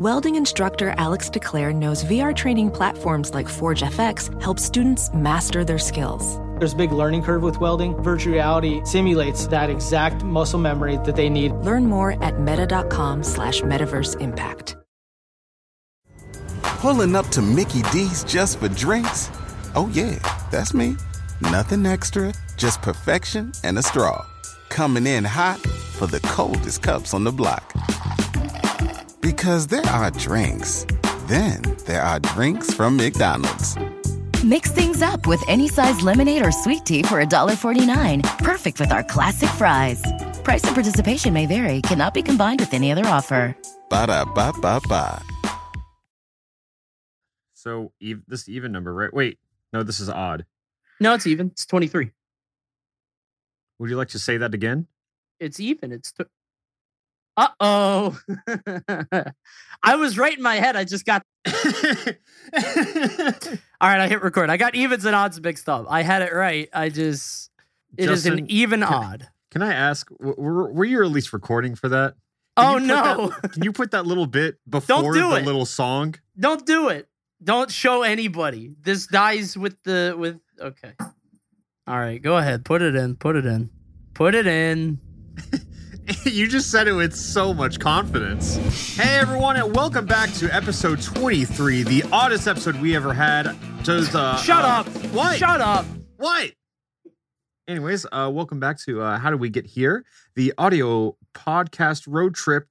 Welding instructor Alex DeClaire knows VR training platforms like Forge FX help students master their skills. There's a big learning curve with welding. Virtual reality simulates that exact muscle memory that they need. Learn more at meta.com slash metaverse impact. Pulling up to Mickey D's just for drinks? Oh yeah, that's me. Nothing extra, just perfection and a straw. Coming in hot for the coldest cups on the block. Because there are drinks. Then there are drinks from McDonald's. Mix things up with any size lemonade or sweet tea for $1.49. Perfect with our classic fries. Price and participation may vary, cannot be combined with any other offer. Ba da ba ba ba. So ev- this even number, right? Wait, no, this is odd. No, it's even. It's 23. Would you like to say that again? It's even. It's. T- uh oh. I was right in my head. I just got. All right, I hit record. I got evens and odds mixed up. I had it right. I just. It is Justin, an even can- odd. Can I ask, were, were you at least recording for that? Oh Can you put no! that- can you put that little bit before do the it. little song? Don't do it. Don't show anybody. This dies with the with. Okay. All right, go ahead. Put it in. Put it in. Put it in. you just said it with so much confidence. Hey everyone, and welcome back to episode 23, the oddest episode we ever had. Just uh, Shut uh, up. What? Shut up. What? Anyways, uh, welcome back to uh, How Did We Get Here? The audio podcast road trip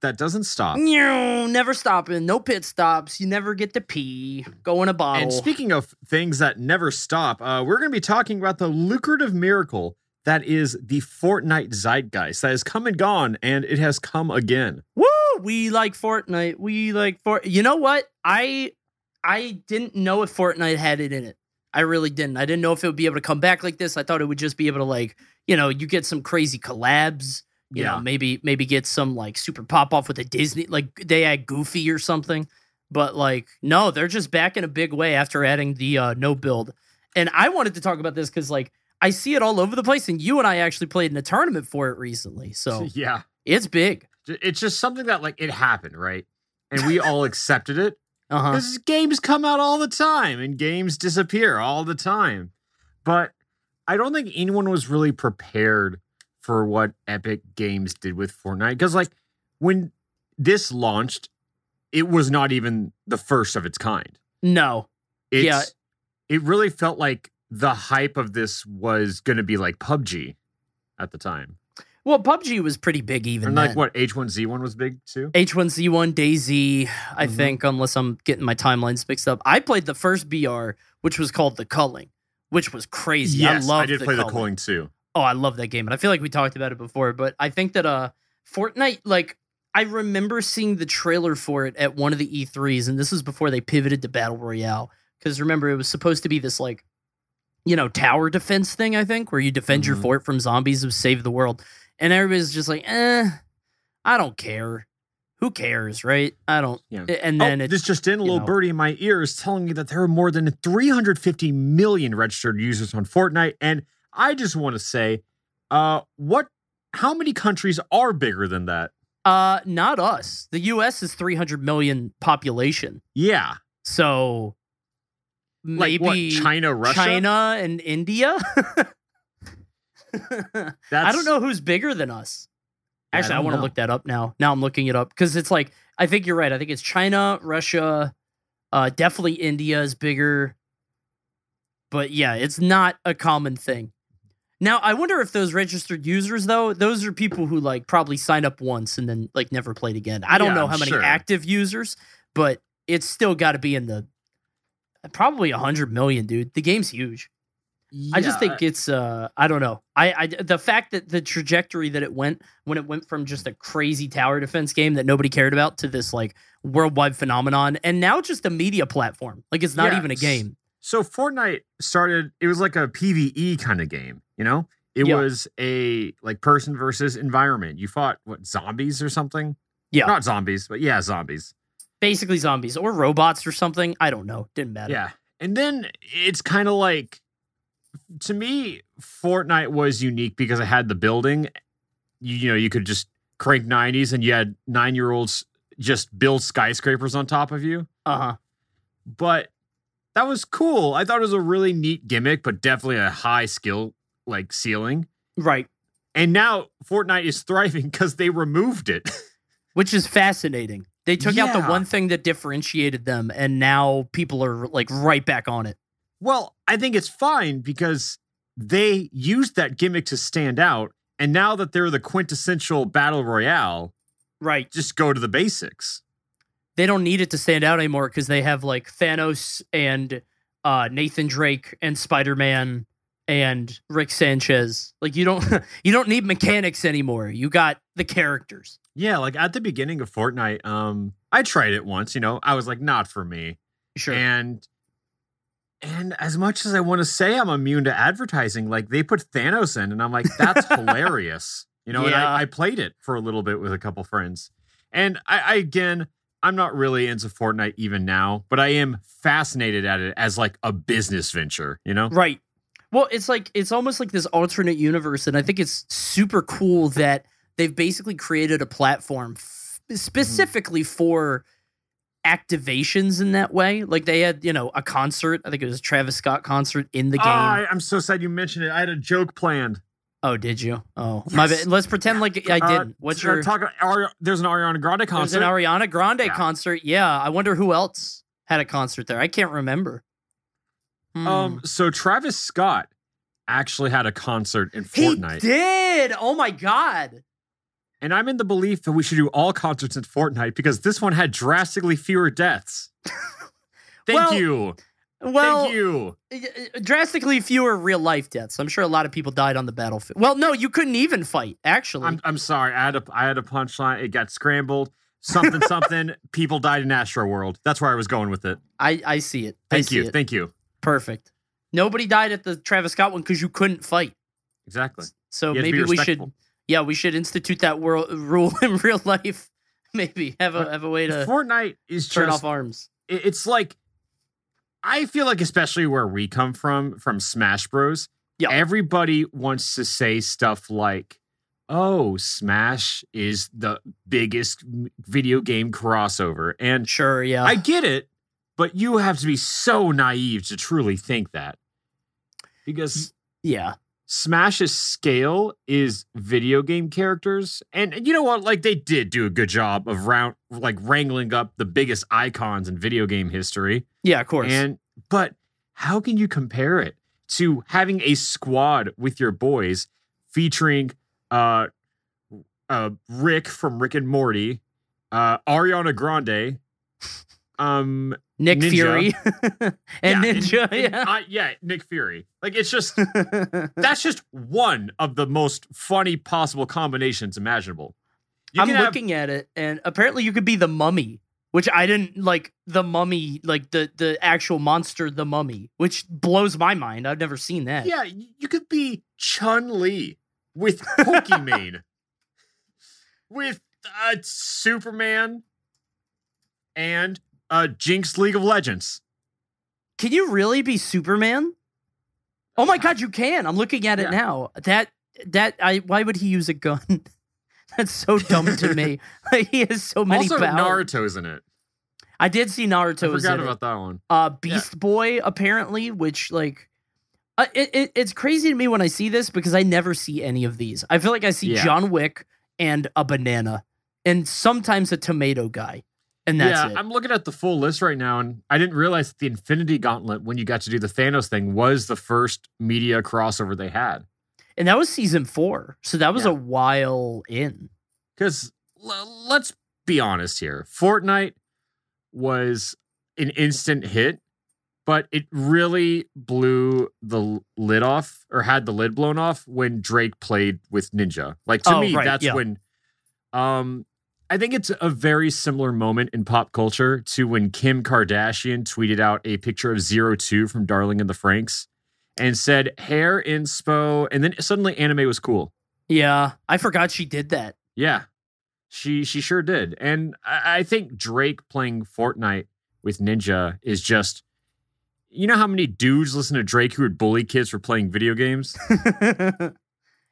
that doesn't stop. No, never stopping. No pit stops. You never get to pee. Go in a bottle. And speaking of things that never stop, uh, we're going to be talking about the lucrative miracle that is the Fortnite zeitgeist that has come and gone, and it has come again. Woo! We like Fortnite. We like Fort. You know what? I I didn't know if Fortnite had it in it. I really didn't. I didn't know if it would be able to come back like this. I thought it would just be able to like, you know, you get some crazy collabs. You Yeah. know, maybe maybe get some like super pop off with a Disney, like they had Goofy or something. But like, no, they're just back in a big way after adding the uh, no build. And I wanted to talk about this because like I see it all over the place, and you and I actually played in a tournament for it recently. So yeah. it's big. It's just something that, like, it happened, right? And we all accepted it. Uh huh. Because games come out all the time and games disappear all the time. But I don't think anyone was really prepared for what Epic Games did with Fortnite. Because, like, when this launched, it was not even the first of its kind. No. It's, Yeah. It really felt like the hype of this was going to be like PUBG at the time. Well, PUBG was pretty big even And then. like what H1Z1 was big too. H1Z1, DayZ, I Mhm. think, unless I'm getting my timelines mixed up. I played the first BR, which was called The Culling, which was crazy. Yes, I love did the play the Culling. too. Oh, I love that game. And I feel like we talked about it before, but I think that uh Fortnite, like I remember seeing the trailer for it at one of the E3s, and this was before they pivoted to Battle Royale. Because remember, it was supposed to be this like, you know, tower defense thing, I think, where you defend your Mhm. fort from zombies who save the world. And everybody's just like, eh, I don't care. Who cares, right? I don't. Yeah. And then oh, it, this just in, a little know. birdie in my ear is telling me that there are more than 350 million registered users on Fortnite, and I just want to say, uh, what? How many countries are bigger than that? uh, not us. The U.S. is 300 million population, Yeah, so like maybe what? China, Russia, China and India. I don't know who's bigger than us. Yeah, I Actually, I, want to look that up now. Now I'm looking it up because it's like I think you're right. I think it's China, Russia, uh, definitely India is bigger. But yeah, it's not a common thing. Now I wonder if those registered users though, those are people who like probably signed up once and then like never played again. I don't Yeah, know how many sure. active users, but it's still got to be in the probably a hundred million, dude. The game's huge. I just think it's uh I don't know. I, I the fact that the trajectory that it went when it went from just a crazy tower defense game that nobody cared about to this like worldwide phenomenon and now just a media platform. Like it's not Yeah, even a game. So Fortnite started. It was like a PVE kind of game. You know, it Yeah. was a like person versus environment. You fought what zombies or something. Yeah. not zombies, but yeah, zombies. Basically zombies or robots or something. I don't know. Didn't matter. Yeah. And then it's kind of like to me, Fortnite was unique because it had the building. You, you know, you could just crank 90s and you had nine year olds just build skyscrapers on top of you. Uh huh. But that was cool. I thought it was a really neat gimmick, but definitely a high skill like ceiling. Right. And now Fortnite is thriving because they removed it. Which is fascinating. They took out the one thing that differentiated them, and now people are like right back on it. well, I think it's fine because they used that gimmick to stand out. And now that they're the quintessential battle royale, Right. just go to the basics. They don't need it to stand out anymore because they have like Thanos and uh, Nathan Drake and Spider Man and Rick Sanchez. Like you don't you don't need mechanics anymore. You got the characters. Yeah, like at the beginning of Fortnite, um, I tried it once, you know. I was like, not for me. Sure. And and as much as I want to say I'm immune to advertising, like they put Thanos in, and I'm like, that's hilarious. You know, and I, I played it for a little bit with a couple friends. And I, I again, I'm not really into Fortnite even now, but I am fascinated at it as like a business venture, you know? Right. Well, it's like it's almost like this alternate universe, and I think it's super cool that they've basically created a platform f- specifically for activations in that way. Like they had, you know, a concert. I think it was a Travis Scott concert in the game. Oh, I, I'm so sad you mentioned it. I had a joke planned. oh, did you? Oh, my bad. Let's pretend like I Uh, didn't. What's uh, your? talk? Ari- there's an Ariana Grande concert. There's an Ariana Grande Yeah. concert. Yeah, I wonder who else had a concert there. I can't remember. Hmm. Um, so Travis Scott actually had a concert in Fortnite. he did. Oh my god. and I'm in the belief that we should do all concerts in Fortnite because this one had drastically fewer deaths. Thank Well, you, Well, thank you. drastically fewer real life deaths. I'm sure a lot of people died on the battlefield. Well, no, you couldn't even fight. Actually, I'm I'm sorry. I had a I had a punchline. It got scrambled. Something something. People died in Astro World. That's where I was going with it. I I see it. Thank see you. It. Thank you. Perfect. Nobody died at the Travis Scott one because you couldn't fight. Exactly. So You have to be maybe we should, yeah, we should institute that world rule in real life. Maybe have a have a way to Fortnite is turn just off arms. it's like I feel like especially where we come from from Smash Bros. Yeah. Everybody wants to say stuff like, "Oh, Smash is the biggest video game crossover." And Sure, yeah. I get it, but you have to be so naive to truly think that. Because yeah. Smash's scale is video game characters. And you know what? Like they did do a good job of round like wrangling up the biggest icons in video game history. Yeah, of course. And but how can you compare it to having a squad with your boys featuring uh uh Rick from Rick and Morty, uh Ariana Grande, um Nick Ninja. Fury and yeah, Ninja. and- yeah. uh, yeah, Nick Fury. Like it's just that's just one of the most funny possible combinations imaginable. You I'm have- looking at it, and apparently you could be the mummy, which I didn't like the mummy, like the the actual monster, the mummy, which blows my mind. I've never seen that. yeah, you could be Chun Li with Pokimane, with uh, Superman, and uh, Jinx League of Legends. Can you really be Superman? Oh my god, you can. I'm looking at it Yeah. now. That that I why would he use a gun? That's so dumb to me. He has so many also, powers. Naruto's in it. I did see I Naruto's forgot in it. about that one. uh Beast Boy apparently, which like uh, it, it, it's crazy to me when I see this because I never see any of these. I feel like I see Yeah. John Wick and a banana and sometimes a tomato guy. And that's yeah, it. I'm looking at the full list right now, and I didn't realize that the Infinity Gauntlet, when you got to do the Thanos thing, was the first media crossover they had. and that was season 4. So that was Yeah. a while in. Because l- let's be honest here, Fortnite was an instant hit, but it really blew the lid off or had the lid blown off when Drake played with Ninja. Like to Oh, me, right, that's yeah. when um I think it's a very similar moment in pop culture to when Kim Kardashian tweeted out a picture of Zero Two from Darling in the Franxx and said hair inspo, and then suddenly anime was cool. Yeah, I forgot she did that. Yeah, she she sure did, and I, I think Drake playing Fortnite with Ninja is just. You know how many dudes listen to Drake who would bully kids for playing video games? and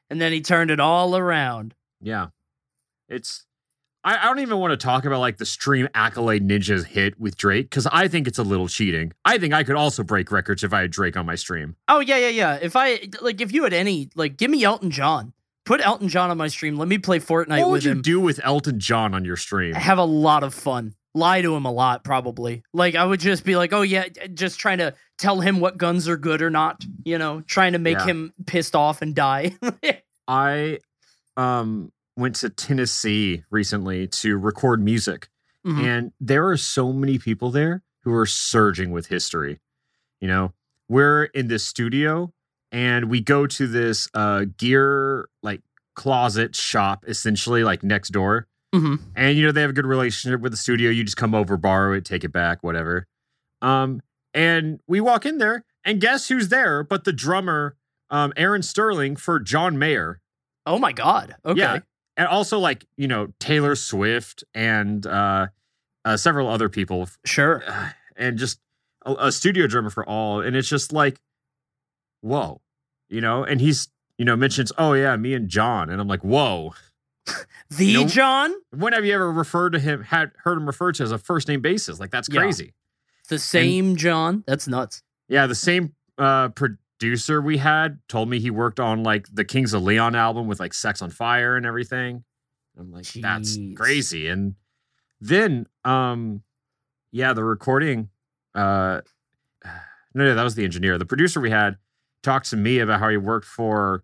then he turned it all around. Yeah, it's. I, I don't even want to talk about like the stream accolade ninjas hit with Drake because I think it's a little cheating. I think I could also break records if I had Drake on my stream. Oh yeah, yeah, yeah. If I like, if you had any, like, give me Elton John. Put Elton John on my stream. Let me play Fortnite what would with you him. do with Elton John on your stream? I have a lot of fun. Lie to him a lot, probably. Like I would just be like, oh yeah, just trying to tell him what guns are good or not. You know, trying to make Yeah. him pissed off and die. I um went to Tennessee recently to record music Mhm. and there are so many people there who are surging with history. You know, we're in this studio and we go to this uh gear like closet shop essentially like next door. Mhm. And you know they have a good relationship with the studio. You just come over, borrow it, take it back, whatever. Um and we walk in there and guess who's there but the drummer um Aaron Sterling for John Mayer. Oh my god. Okay. Yeah. And also like, you know, Taylor Swift and uh, uh several other people Sure. uh, and just a, a studio drummer for all and it's just like whoa. You know, and he's you know mentions, "Oh yeah, me and John." And I'm like, "Whoa. The Nope. John, When have you ever referred to him had heard him referred to as a first name basis? Like that's Yeah. crazy." the same John. That's nuts. Yeah, the same uh producer we had told me he worked on like the Kings of Leon album with like Sex on Fire and everything. I'm like, that's crazy. And then um yeah, the recording uh no, no, that was the engineer. The producer we had talked to me about how he worked for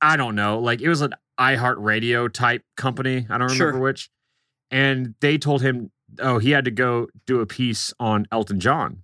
I don't know, like it was an iHeartRadio type company. I don't remember Sure. which. And they told him, oh, he had to go do a piece on Elton John.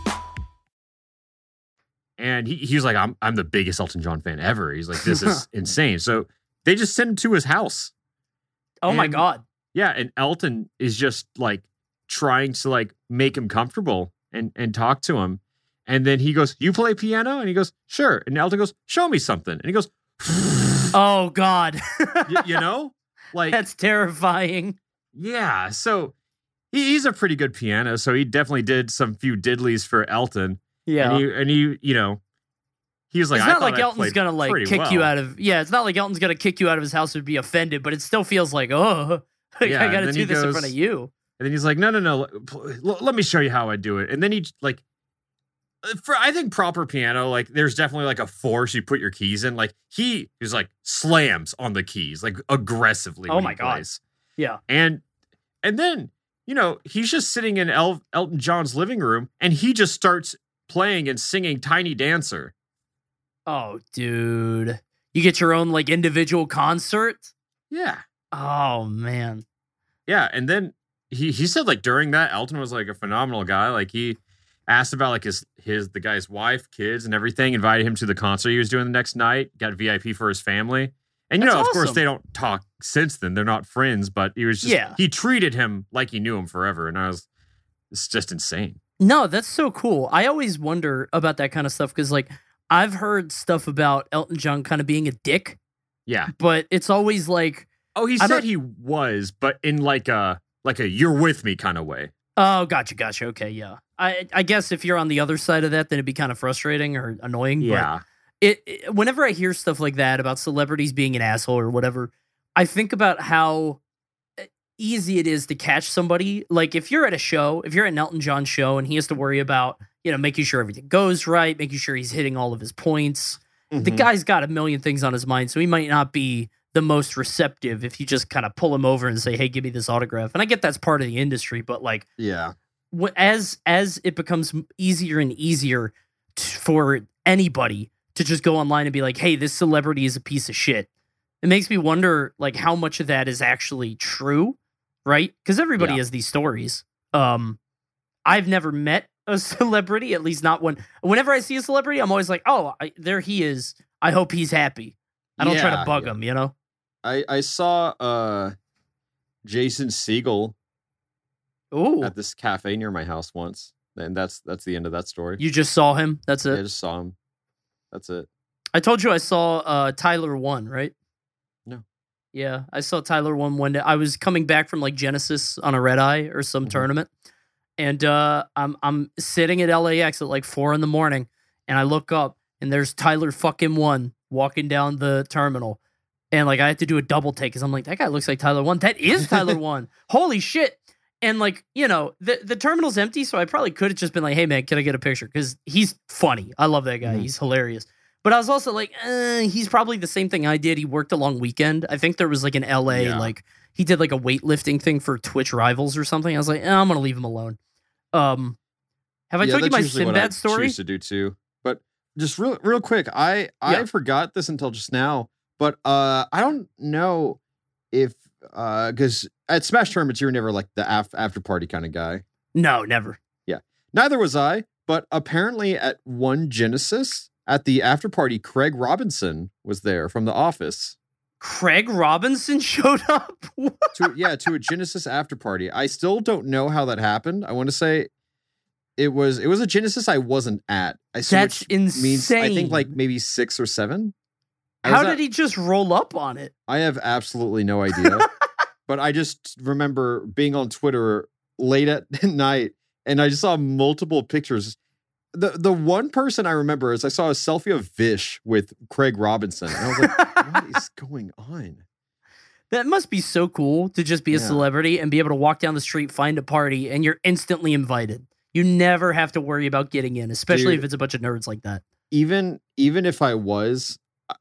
And he, he was like, I'm I'm the biggest Elton John fan ever. He's like, this is insane. So they just sent him to his house. Oh my god. Yeah, and Elton is just like trying to like make him comfortable and and talk to him. And then he goes, "You play piano?" And he goes, "Sure." And Elton goes, "Show me something." And he goes, Oh god. y- "You know, like That's terrifying. yeah." So he, he's a pretty good piano. So he definitely did some few diddlies for Elton. Yeah. And he and he, you know, he was like, it's "I not like Elton's gonna like kick you out of yeah, it's not like Elton's gonna kick you out of his house and be offended, but it still feels like, oh like, Yeah, I gotta do this in front of you. And then he's like, no, no, no, let me show you how I do it. And then he like, uh, for I think proper piano, like there's definitely like a force you put your keys in. Like he is like slams on the keys like aggressively. Oh my God. plays. Yeah. And and then you know he's just sitting in El- Elton John's living room and he just starts playing and singing Tiny Dancer. Oh, dude. You get your own like individual concert? Yeah, Oh man. yeah. And then he he said like during that Elton was like a phenomenal guy. Like he asked about like his his the guy's wife, kids, and everything. Invited him to the concert he was doing the next night. Got VIP for his family. And you That's know, of course, they don't talk since then. They're not friends, but he was just Yeah. he treated him like he knew him forever. And I was it's just insane. No, that's so cool. I always wonder about that kind of stuff because like I've heard stuff about Elton John kind of being a dick, Yeah. but it's always like, Oh, he I said he was, but in like a like a you're with me kind of way. oh, gotcha, gotcha. Okay, yeah. I I guess if you're on the other side of that, then it'd be kind of frustrating or annoying. but Yeah. it, it whenever I hear stuff like that about celebrities being an asshole or whatever, I think about how easy it is to catch somebody. Like if you're at a show, if you're at an Elton John show and he has to worry about, you know, making sure everything goes right, making sure he's hitting all of his points. The Mhm. guy's got a million things on his mind, so he might not be the most receptive if you just kind of pull him over and say, "Hey, give me this autograph." And I get that's part of the industry, but like Yeah. as as it becomes easier and easier t- for anybody to just go online and be like, "Hey, this celebrity is a piece of shit," it makes me wonder like how much of that is actually true, right? Because everybody Yeah. has these stories. Um, I've never met a celebrity, at least not one. Whenever I see a celebrity, I'm always like, "Oh, I, there he is. I hope he's happy." I don't try to bug yeah. him, you know. I I saw uh Jason Segel Ooh, at this cafe near my house once, and that's that's the end of that story. you just saw him. That's Yeah, it. I just saw him. That's it. I told you I saw uh, Tyler one, right? Yeah, I saw Tyler one one day. I was coming back from like Genesis on a red eye or some Mhm. tournament, and uh, I'm I'm sitting at LAX at like four in the morning, and I look up and there's Tyler fucking one walking down the terminal, and like I had to do a double take because I'm like that guy looks like Tyler one. That is Tyler one. Holy shit! And like you know the the terminal's empty, so I probably could have just been like, hey man, can I get a picture? Because he's funny. I love that guy. Mhm. He's hilarious. But I was also like, eh, he's probably the same thing I did. He worked a long weekend. I think there was like an LA, Yeah. like he did like a weightlifting thing for Twitch Rivals or something. I was like, eh, I'm gonna leave him alone. Um, have I Yeah, told you my usually what I Sinbad story? Choose to do too, but just real real quick, I I Yeah. forgot this until just now, but uh, I don't know if uh, because at Smash tournaments you're never like the af- after party kind of guy. No, never. Yeah, neither was I, but apparently at one Genesis at the after party, Craig Robinson was there from The Office. Craig Robinson showed up. To yeah to a Genesis after party. I still don't know how that happened. I want to say it was it was a Genesis I wasn't at. I so That's insane. means I think like maybe six or seven. I How did at- he just roll up on it? I have absolutely no idea. but I just remember being on Twitter late at night and I just saw multiple pictures. The the one person I remember is I saw a selfie of Vish with Craig Robinson. And I was like, what is going on? That must be so cool to just be a Yeah. celebrity and be able to walk down the street, find a party, and you're instantly invited. You never have to worry about getting in, especially if it's a bunch of nerds like that. Even even if I was,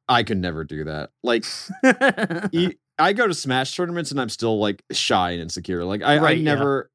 I- could never do that. Like e- I go to Smash tournaments and I'm still like shy and insecure. Like I, Right, I yeah. never,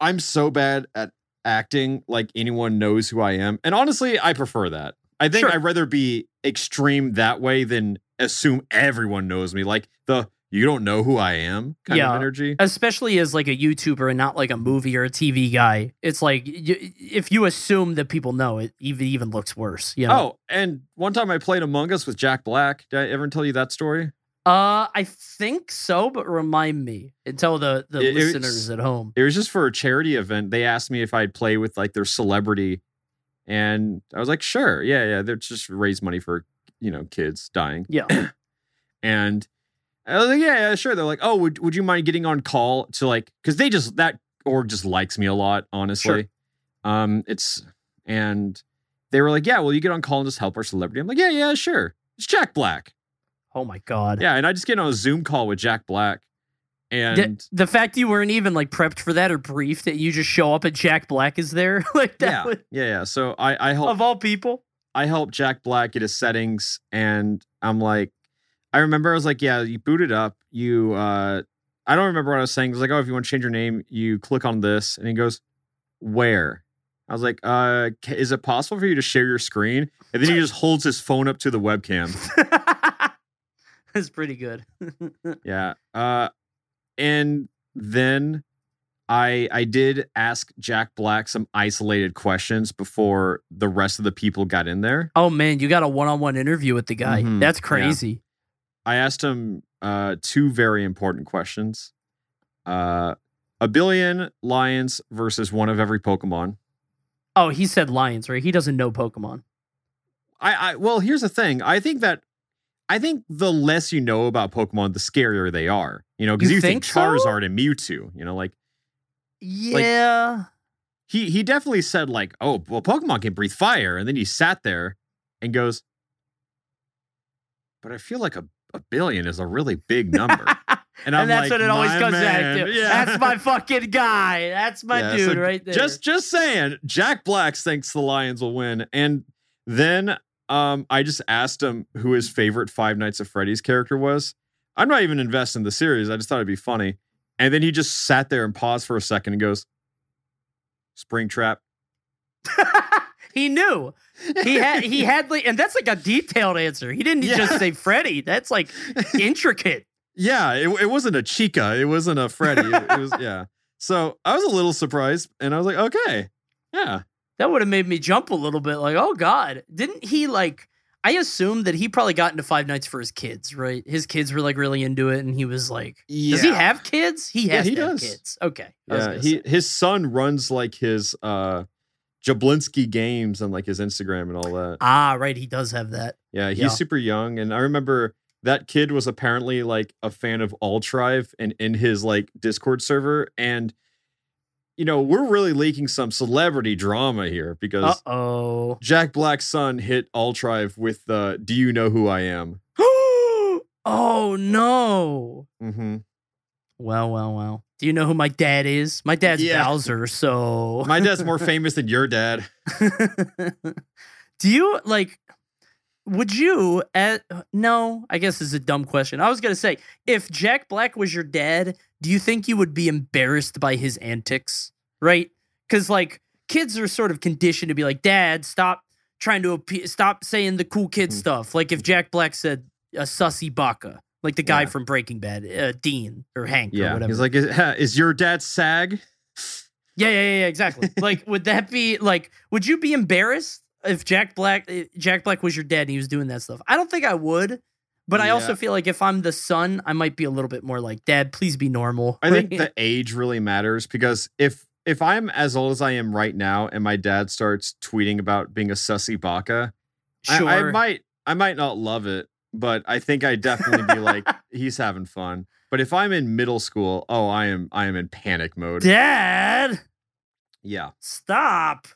I'm so bad at acting like anyone knows who I am. And honestly, I prefer that. I think Sure. I'd rather be extreme that way than assume everyone knows me. Like the you don't know who I am kind Yeah. of energy. especially as like a YouTuber and not like a movie or a TV guy. It's like if you assume that people know it, even even looks worse. You know? Oh, and one time I played Among Us with Jack Black. Did I ever tell you that story? Uh, I think so, but remind me and tell the the It- listeners at home. It was just for a charity event. They asked me if I'd play with like their celebrity, and I was like, sure, yeah, yeah. They're just raise money for you know kids dying, Yeah, and I was like, yeah, yeah, sure. They're like, oh, would would you mind getting on call to like because they just that org just likes me a lot, honestly. Um, it's and they were like, yeah, well, you get on call and just help our celebrity. I'm like, yeah, yeah, sure. It's Jack Black. Oh my god. Yeah, and I just get on a Zoom call with Jack Black, and The, the fact you weren't even like prepped for that or briefed that you just show up and Jack Black is there like that yeah, yeah, yeah. So I I help of all people. I helped Jack Black get his settings, and I'm like, I remember I was like, yeah, you boot it up. You, uh, I don't remember what I was saying. It was like, oh, if you want to change your name, you click on this, and he goes, where? I was like, uh, is it possible for you to share your screen? And then he just holds his phone up to the webcam. That's pretty good. Yeah. Uh, and then I I did ask Jack Black some isolated questions before the rest of the people got in there. oh man, you got a one-on-one interview with the guy. Mhm, That's yeah. crazy. I asked him uh, two very important questions. Uh, a billion lions versus one of every Pokemon. Oh, he said lions, right? He doesn't know Pokemon. I, I well, here's the thing. I think that I think the less you know about Pokemon, the scarier they are. You know, because You you, think, think so? Charizard and Mewtwo. You know, like Yeah. he he definitely said like, oh, well, Pokemon can breathe fire, and then he sat there and goes, but I feel like a, a billion is a really big number. And, and I'm that's like, what it always comes man." back to. Yeah. That's my fucking guy. That's my Yeah, dude so right there. Just just saying, Jack Black thinks the Lions will win. And then um I just asked him who his favorite Five Nights at Freddy's character was. I'm not even invested in the series. I just thought it'd be funny. And then he just sat there and paused for a second and goes, Springtrap. he knew. He had he had like and that's like a detailed answer. He didn't Yeah. just say Freddy. That's like intricate. Yeah, it, it wasn't a Chica. It wasn't a Freddy. It, it was yeah. So I was a little surprised and I was like, okay. Yeah. That would have made me jump a little bit like, "Oh god. Didn't he like I assume that he probably got into Five Nights for his kids, right? His kids were like really into it, and he was like, "Does he have kids? He Yeah, has he to have does. kids." Okay, Yeah, he say. his son runs like his uh Jablinski games on like his Instagram and all that. ah, right, he does have that. Yeah, he's Yeah. super young, and I remember that kid was apparently like a fan of Altrive and in his like Discord server, and you know we're really leaking some celebrity drama here because oh. Jack Black's son hit Altrive with the "Do you know who I am?" oh no. Mm-hmm. Well, well, well. Do you know who my dad is? My dad's Yeah. Bowser, so My dad's more famous than your dad. Do you like would you at no, I guess it's a dumb question. I was gonna say, if Jack Black was your dad, do you think you would be embarrassed by his antics? Right? Because like kids are sort of conditioned to be like, Dad, stop trying to appe- stop saying the cool kid Mm. stuff. Like if Jack Black said a sussy baka, like the guy Yeah. from Breaking Bad, uh, Dean or Hank or Yeah, whatever. he's like, is, is your dad SAG? Yeah, yeah, yeah, yeah, exactly. like, would that be like? Would you be embarrassed if Jack Black, if Jack Black was your dad and he was doing that stuff? I don't think I would, but I also feel like if I'm the son, I might be a little bit more like, Dad, please be normal. I think the age really matters because if if I'm as old as I am right now and my dad starts tweeting about being a sussy baka, I- sure. I, might I might not love it, but I think I'd definitely be like, he's having fun. But if I'm in middle school, oh, I am I am in panic mode. Dad, yeah. stop.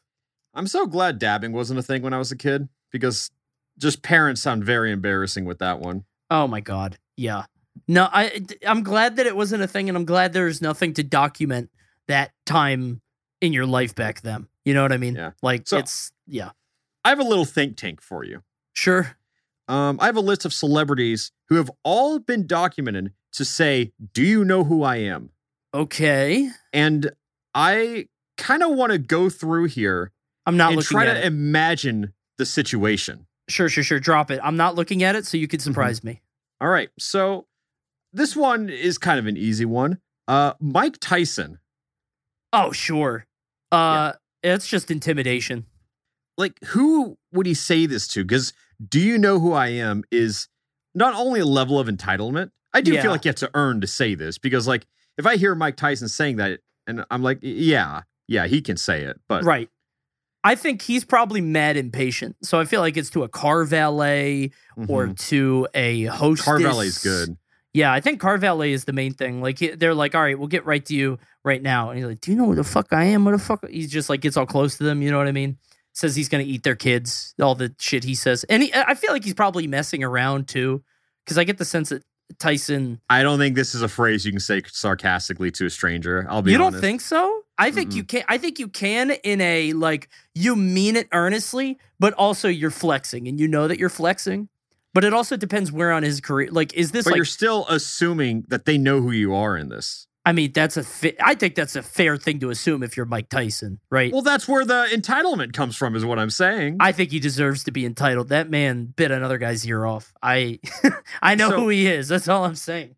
I'm so glad dabbing wasn't a thing when I was a kid because just parents sound very embarrassing with that one. Oh my god. Yeah. No, I I'm glad that it wasn't a thing, and I'm glad there's nothing to document that time in your life back then. You know what I mean? Yeah. Like So- it's yeah. I have a little think tank for you. Sure. Um, I have a list of celebrities who have all been documented to say, "Do you know who I am?" Okay. And I kind of want to go through here I'm not and looking try at to it. imagine the situation. Sure, sure, sure. Drop it. I'm not looking at it, so you could surprise me. All right, so this one is kind of an easy one. Uh, Mike Tyson. Oh, sure. Uh, it's just intimidation. Like, who would he say this to? Because "Do you know who I am?" is not only a level of entitlement. I do Yeah. feel like you have to earn to say this because, like, if I hear Mike Tyson saying that, and I'm like, yeah, yeah, he can say it, but Right. I think he's probably mad impatient. So I feel like it's to a car valet or Mhm. to a hostess. car valet's good. Yeah, I think car valet is the main thing. Like they're like, all right, we'll get right to you right now. And he's like, do you know who the fuck I am? What the fuck? He's just like gets all close to them. You know what I mean? Says he's gonna eat their kids. All the shit he says, and he, I feel like he's probably messing around too, because I get the sense that Tyson. I don't think this is a phrase you can say sarcastically to a stranger. I'll be You don't honest. think so? I think you mm-hmm. can. I think you can in a like you mean it earnestly, but also you're flexing, and you know that you're flexing. But it also depends where on his career. Like, is this but like? you're still assuming that they know who you are in this. I mean, that's a. Fa- I think that's a fair thing to assume if you're Mike Tyson, right? Well, that's where the entitlement comes from, is what I'm saying. I think he deserves to be entitled. That man bit another guy's ear off. I, I know So- who he is. That's all I'm saying.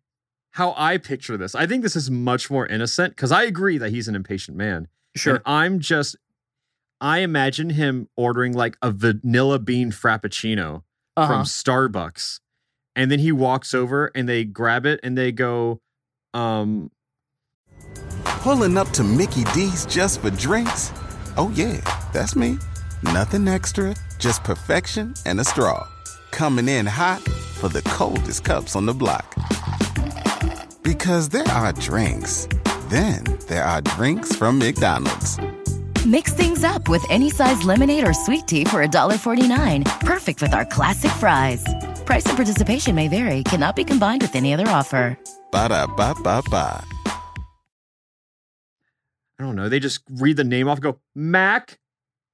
How I picture this, I think this is much more innocent because I agree that he's an impatient man. Sure. And I'm just, I imagine him ordering like a vanilla bean frappuccino Uh-huh. from Starbucks. And then he walks over and they grab it and they go, um, Pulling up to Mickey D's just for drinks? Oh, yeah, that's me. Nothing extra, just perfection and a straw. Coming in hot for the coldest cups on the block. Because there are drinks, then there are drinks from McDonald's. Mix things up with any size lemonade or sweet tea for $1.49. Perfect with our classic fries. Price and participation may vary, cannot be combined with any other offer. Ba da ba ba ba. I don't know. They just read the name off and go, Mac,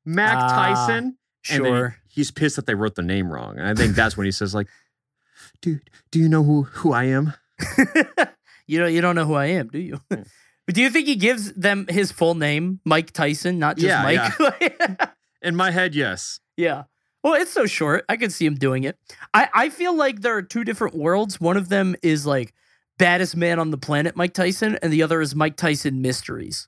Mac Ah, Tyson. And Sure. he- he's pissed that they wrote the name wrong. And I think that's when he says, like, dude, do you know who, who I am? you don't. You don't know who I am, do you? but do you think he gives them his full name, Mike Tyson, not just Yeah, Mike? In my head, yes. Yeah. Well, it's so short. I could see him doing it. I, I feel like there are two different worlds. One of them is like baddest man on the planet, Mike Tyson, and the other is Mike Tyson mysteries.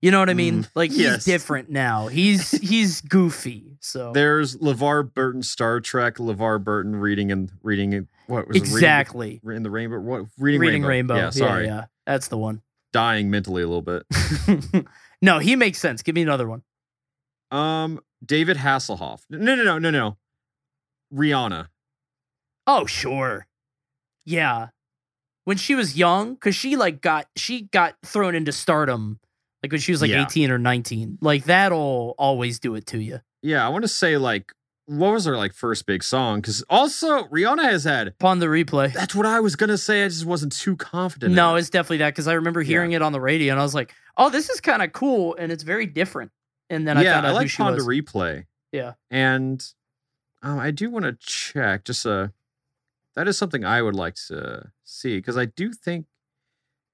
You know what I mean? Mm, like he's yes. different now. He's he's goofy. So There's LeVar Burton Star Trek, LeVar Burton reading and reading. What was exactly. it? Reading, in the rainbow. What reading, Reading rainbow. Rainbow. Yeah, sorry. yeah, that's the one. Dying mentally a little bit. no, he makes sense. Give me another one. Um, David Hasselhoff. No, no, no, no, no. Rihanna. Oh, sure. Yeah. When she was young, because she like got she got thrown into stardom like when she was like Yeah. 18 or 19. Like that'll always do it to you. Yeah, I want to say like what was her like first big song? Because also Rihanna has had. Upon the replay. That's what I was gonna say. I just wasn't too confident. No, it's definitely that because I remember hearing it on the radio and I was like, oh, this is kind of cool and it's very different. And then I yeah, found out I who like she Pond was. replay. Yeah. and um, I do want to check. Just uh, that is something I would like to see because I do think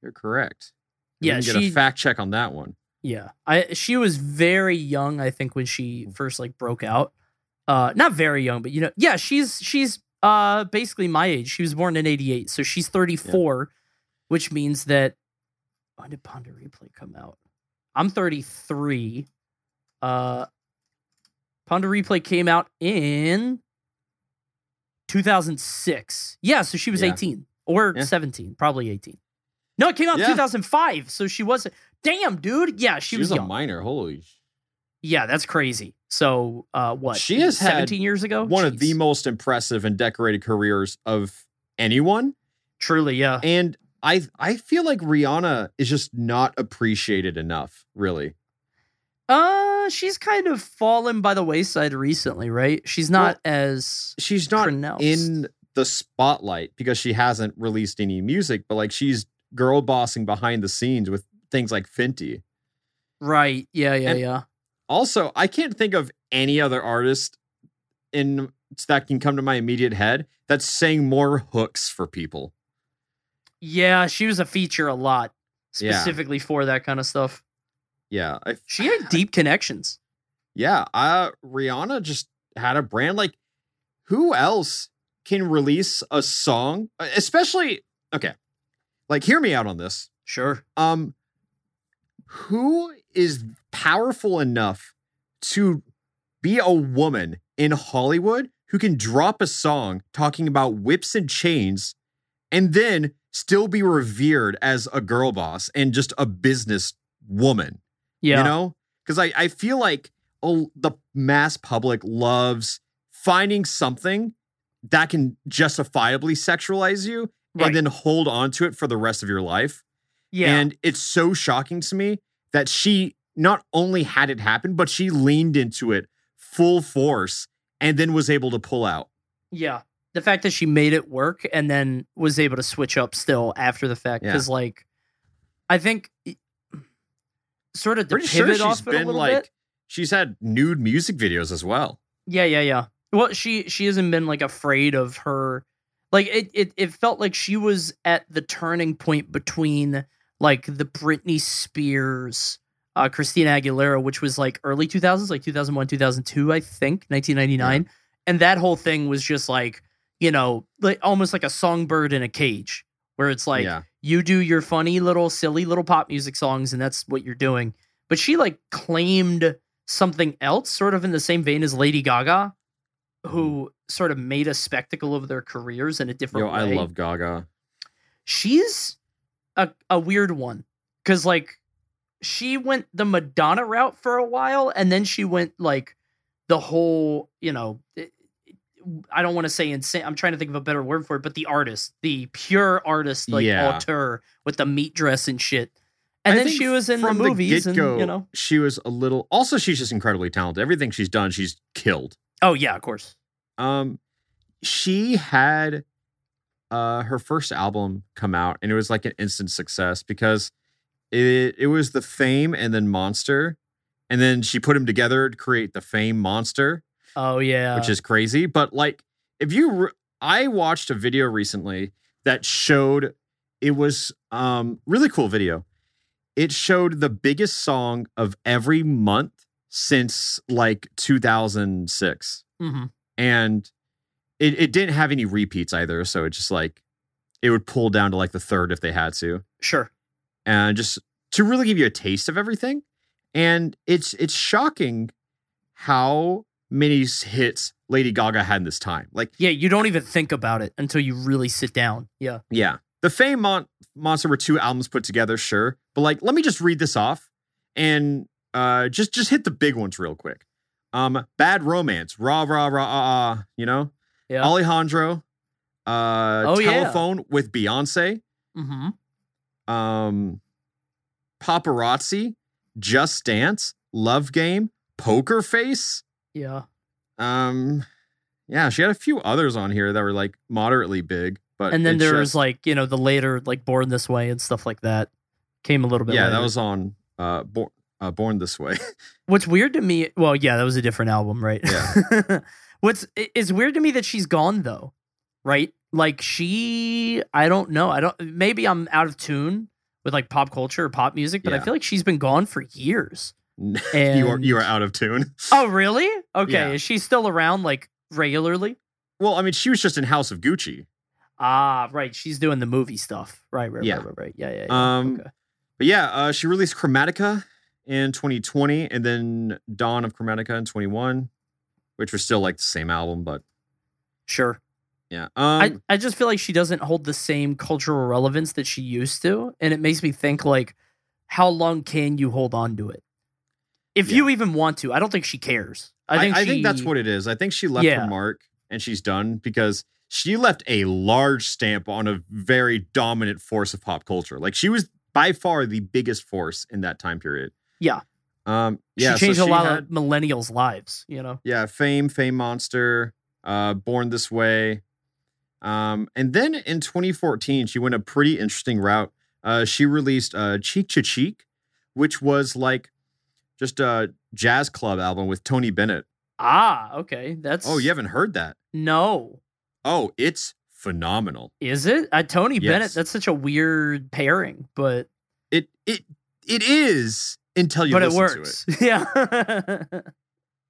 you're correct. We Yeah, can get she- a fact check on that one. Yeah. I she was very young, I think, when she first like broke out. Uh not very young, but you know, yeah, she's she's uh basically my age. She was born in 88, so she's 34, which means that when did Pon de Replay come out? I'm 33. Uh Pon de Replay came out in 2006. Yeah, so she was Yeah. 18 or Yeah. 17, probably 18. No, it came out in 2005, so she wasn't. Damn, dude. Yeah, she She was was a minor. Holy. Yeah, that's crazy. So, uh, what? She has had 17 years ago. One of the most impressive and decorated careers of anyone. truly, yeah. And I I feel like Rihanna is just not appreciated enough, really. Uh, she's kind of fallen by the wayside recently, right? She's not as She's not pronounced. in the spotlight because she hasn't released any music, but like she's girl bossing behind the scenes with things like Fenty. right. Yeah, yeah, And- yeah. Also, I can't think of any other artist in that can come to my immediate head that's saying more hooks for people. Yeah, she was a feature a lot, Yeah. specifically for that kind of stuff. Yeah, I, She had deep connections. yeah. Uh, Rihanna just had a brand. Like, who else can release a song, especially? Okay, like, hear me out on this. Sure. Um, who is powerful enough to be a woman in Hollywood who can drop a song talking about whips and chains and then still be revered as a girl boss and just a business woman? Yeah. You know? Because I, I feel like oh, the mass public loves finding something that can justifiably sexualize you Right. and then hold on to it for the rest of your life. yeah. And it's so shocking to me that she not only had it happen, but she leaned into it full force and then was able to pull out. Yeah. The fact that she made it work and then was able to switch up still after the fact. Yeah. Because, like, I think sort of Pretty sure pivot she's off it a been little like bit. she's had nude music videos as well. Yeah, yeah, yeah. Well, she she hasn't been like afraid of her. Like it it it felt like she was at the turning point between like the Britney Spears, uh, Christina Aguilera, which was like early 2000s, like 2001, 2002, I think, 1999, and that whole thing was just like you know like almost like a songbird in a cage, where it's like yeah. you do your funny little silly little pop music songs and that's what you're doing. But she like claimed something else sort of in the same vein as lady gaga who sort of made a spectacle of their careers in a different Yo, I love Gaga. she's a, a weird one because like she went the madonna route for a while and then she went like the whole you know I don't want to say insane. I'm trying to think of a better word for it, but the artist, the pure artist, like Yeah. auteur with the meat dress and shit. And I then she was in the movies, and you know. she was a little. Also, she's just incredibly talented. Everything she's done, she's killed. Oh yeah, of course. Um, she had uh her first album come out, and it was like an instant success because it it was the Fame and then Monster, and then she put them together to create the Fame Monster, Oh yeah, which is crazy. But like, if you, re- I watched a video recently that showed it was um really cool video. It showed the biggest song of every month since like 2006 Mhm. and it, it didn't have any repeats either so it just like it would pull down to like the third if they had to sure. And just to really give you a taste of everything And it's it's shocking how many hits Lady Gaga had in this time. Like, Yeah, you don't even think about it until you really sit down. Yeah. yeah, the Fame Mon- Monster were two albums put together, sure, but like, let me just read this off and uh, just just hit the big ones real quick. Um, Bad Romance, rah rah rah ah, ah you know, Yeah. Alejandro, uh, Oh, yeah. Telephone with Beyonce, mm-hmm. Um, Paparazzi, Just Dance, Love Game, Poker Face. Yeah. Um, yeah, she had a few others on here that were like moderately big, but and then it there was just- like, you know, the later like Born This Way and stuff like that came a little bit yeah, later. that was on uh, Born uh, Born This Way. What's weird to me, well, yeah, that was a different album, right? Yeah. What's it's weird to me that she's gone though, right? Like she, I don't know. I don't. Maybe I'm out of tune with like pop culture or pop music, but I feel like she's been gone for years. you are you are out of tune. Oh, really? Okay. Yeah. Is she still around like regularly? Well, I mean, she was just in House of Gucci. Ah, right. She's doing the movie stuff. Right, right, Yeah. right, right, right. Yeah, yeah. yeah. Um, okay. But yeah, uh, she released Chromatica in 2020, and then Dawn of Chromatica in 21, which was still like the same album, but Sure. Yeah. Um, I, I just feel like she doesn't hold the same cultural relevance that she used to. And it makes me think like, how long can you hold on to it? If you even want to. I don't think she cares. I I think I she, think that's what it is. I think she left Yeah. her mark and she's done because she left a large stamp on a very dominant force of pop culture. Like she was by far the biggest force in that time period. Yeah. Um yeah, she changed so a lot had- of millennials' lives, you know? yeah, Fame, Fame Monster, uh Born This Way. Um and then in 2014 she went a pretty interesting route. Uh she released uh Cheek to Cheek, which was like just a jazz club album with Tony Bennett. Ah, okay. That's Oh, you haven't heard that? no. Oh, it's phenomenal. Is it? Uh, Tony Bennett, that's such a weird pairing, but It it it is until you but it works. to it. Yeah.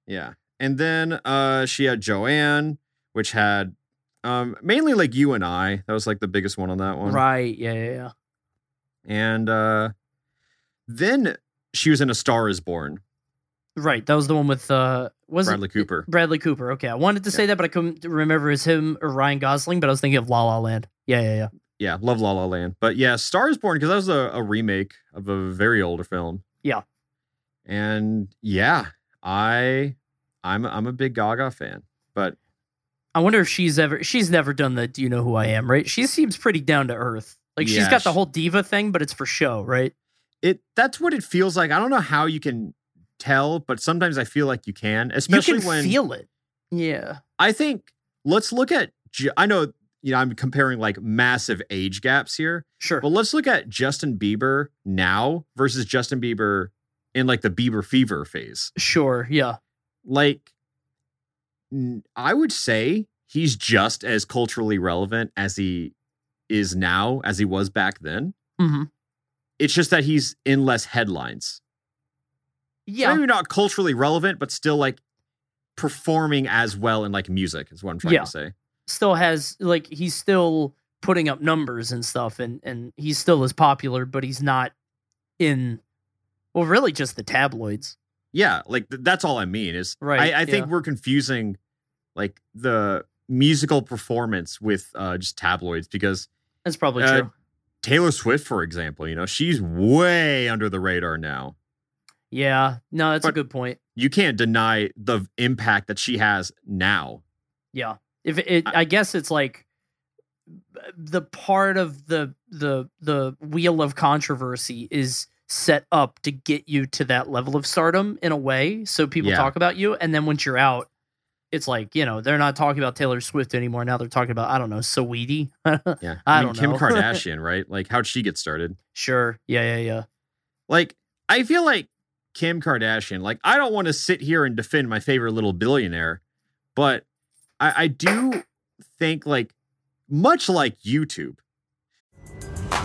Yeah. And then uh she had Joanne, which had um mainly like you and I. That was like the biggest one on that one. right. Yeah, yeah, yeah. And uh then she was in A Star is Born, Right. That was the one with uh was it- Bradley Cooper. Bradley Cooper. Okay. I wanted to say that, but I couldn't remember as him or Ryan Gosling, but I was thinking of La La Land. Yeah, yeah, yeah. Yeah, love La La Land. But yeah, Star is Born because that was a, a remake of a very older film. Yeah. And yeah, I I'm I'm a big Gaga fan. But I wonder if she's ever she's never done the do you know who I am, right? She seems pretty down to earth. Like she's got the whole diva thing, but it's for show, right? it that's what it feels like. I don't know how you can tell, but sometimes I feel like you can, especially when you can when feel it. Yeah. I think let's look at I know you know I'm comparing like massive age gaps here, Sure. but let's look at Justin Bieber now versus Justin Bieber in like the Bieber fever phase. Sure. Yeah. Like I would say he's just as culturally relevant as he is now as he was back then. hmm It's just that he's in less headlines. Yeah. maybe not culturally relevant, but still like performing as well in like music is what I'm trying Yeah. to say. Still has like he's still putting up numbers and stuff and and he's still as popular, but he's not in well really just the tabloids. Yeah, like th- that's all I mean is Right, I, I think yeah. we're confusing like the musical performance with uh just tabloids because That's probably Uh, true. Taylor Swift, for example, you know, she's way under the radar now. Yeah. No, that's a good point. You can't deny the impact that she has now. Yeah. If it, it I guess it's like the part of the the the wheel of controversy is set up to get you to that level of stardom in a way so people Yeah. talk about you and then once you're out it's like you know they're not talking about Taylor Swift anymore now they're talking about I don't know Saweetie Yeah. I mean, don't Kim. Kardashian, right? Like how'd she get started? sure yeah yeah yeah Like, I feel like Kim Kardashian, like, I don't want to sit here and defend my favorite little billionaire, but I, I do think, like, much like YouTube,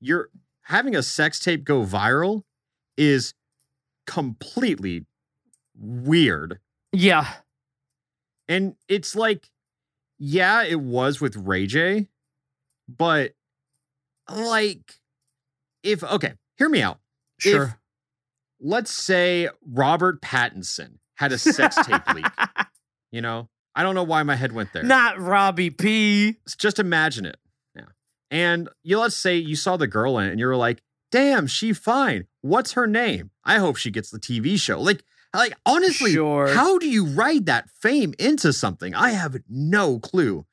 You're having a sex tape go viral is completely weird. Yeah. And it's like, yeah, it was with Ray J, but like, if, okay, hear me out. If, Sure. let's say Robert Pattinson had a sex tape leak, you know? I don't know why my head went there. Not Robbie P. Just imagine it. And you let's say you saw the girl in it and you were like, damn, she fine. What's her name? I hope she gets the TV show. Like, like honestly, Sure. how do you ride that fame into something? I have no clue.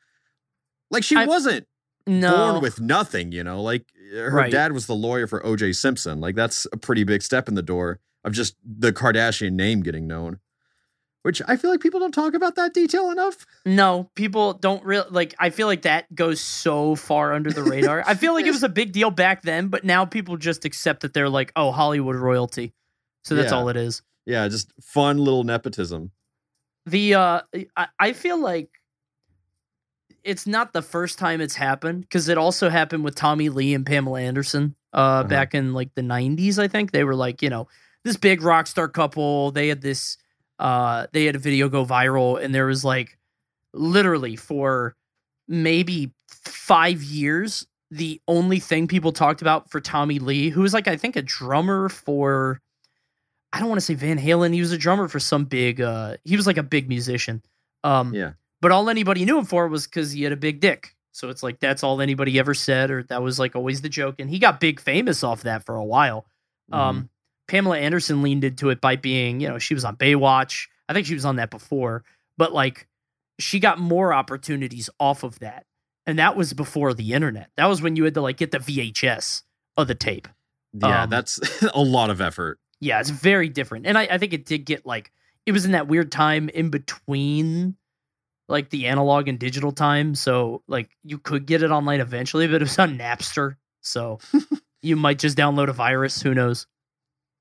Like she I- wasn't No. born with nothing, you know. Like eh, her Right. dad was the lawyer for O.J. Simpson. Like that's a pretty big step in the door of just the Kardashian name getting known. Which I feel like people don't talk about that detail enough. No, people don't really like. I feel like that goes so far under the radar. I feel like it was a big deal back then, but now people just accept that they're like, oh, Hollywood royalty. So that's Yeah. all it is. Yeah, just fun little nepotism. The uh, I, I feel like it's not the first time it's happened because it also happened with Tommy Lee and Pamela Anderson uh, Uh-huh. back in like the '90s. I think they were like, you know, this big rock star couple. They had this, uh, they had a video go viral, and there was like literally for maybe five years the only thing people talked about for Tommy Lee, who was like I think a drummer for I don't want to say Van Halen, he was a drummer for some big uh he was like a big musician. Um Yeah. but all anybody knew him for was cuz he had a big dick. So it's like that's all anybody ever said or that was like always the joke and he got big famous off that for a while. Um Pamela Anderson leaned into it by being, you know, she was on Baywatch. I think she was on that before, but like she got more opportunities off of that. And that was before the internet. That was when you had to like get the VHS of the tape. Yeah, Um, that's a lot of effort. Yeah, it's very different. And I, I think it did get like it was in that weird time in between like the analog and digital time. So like you could get it online eventually, but it was on Napster. So you might just download a virus. Who knows?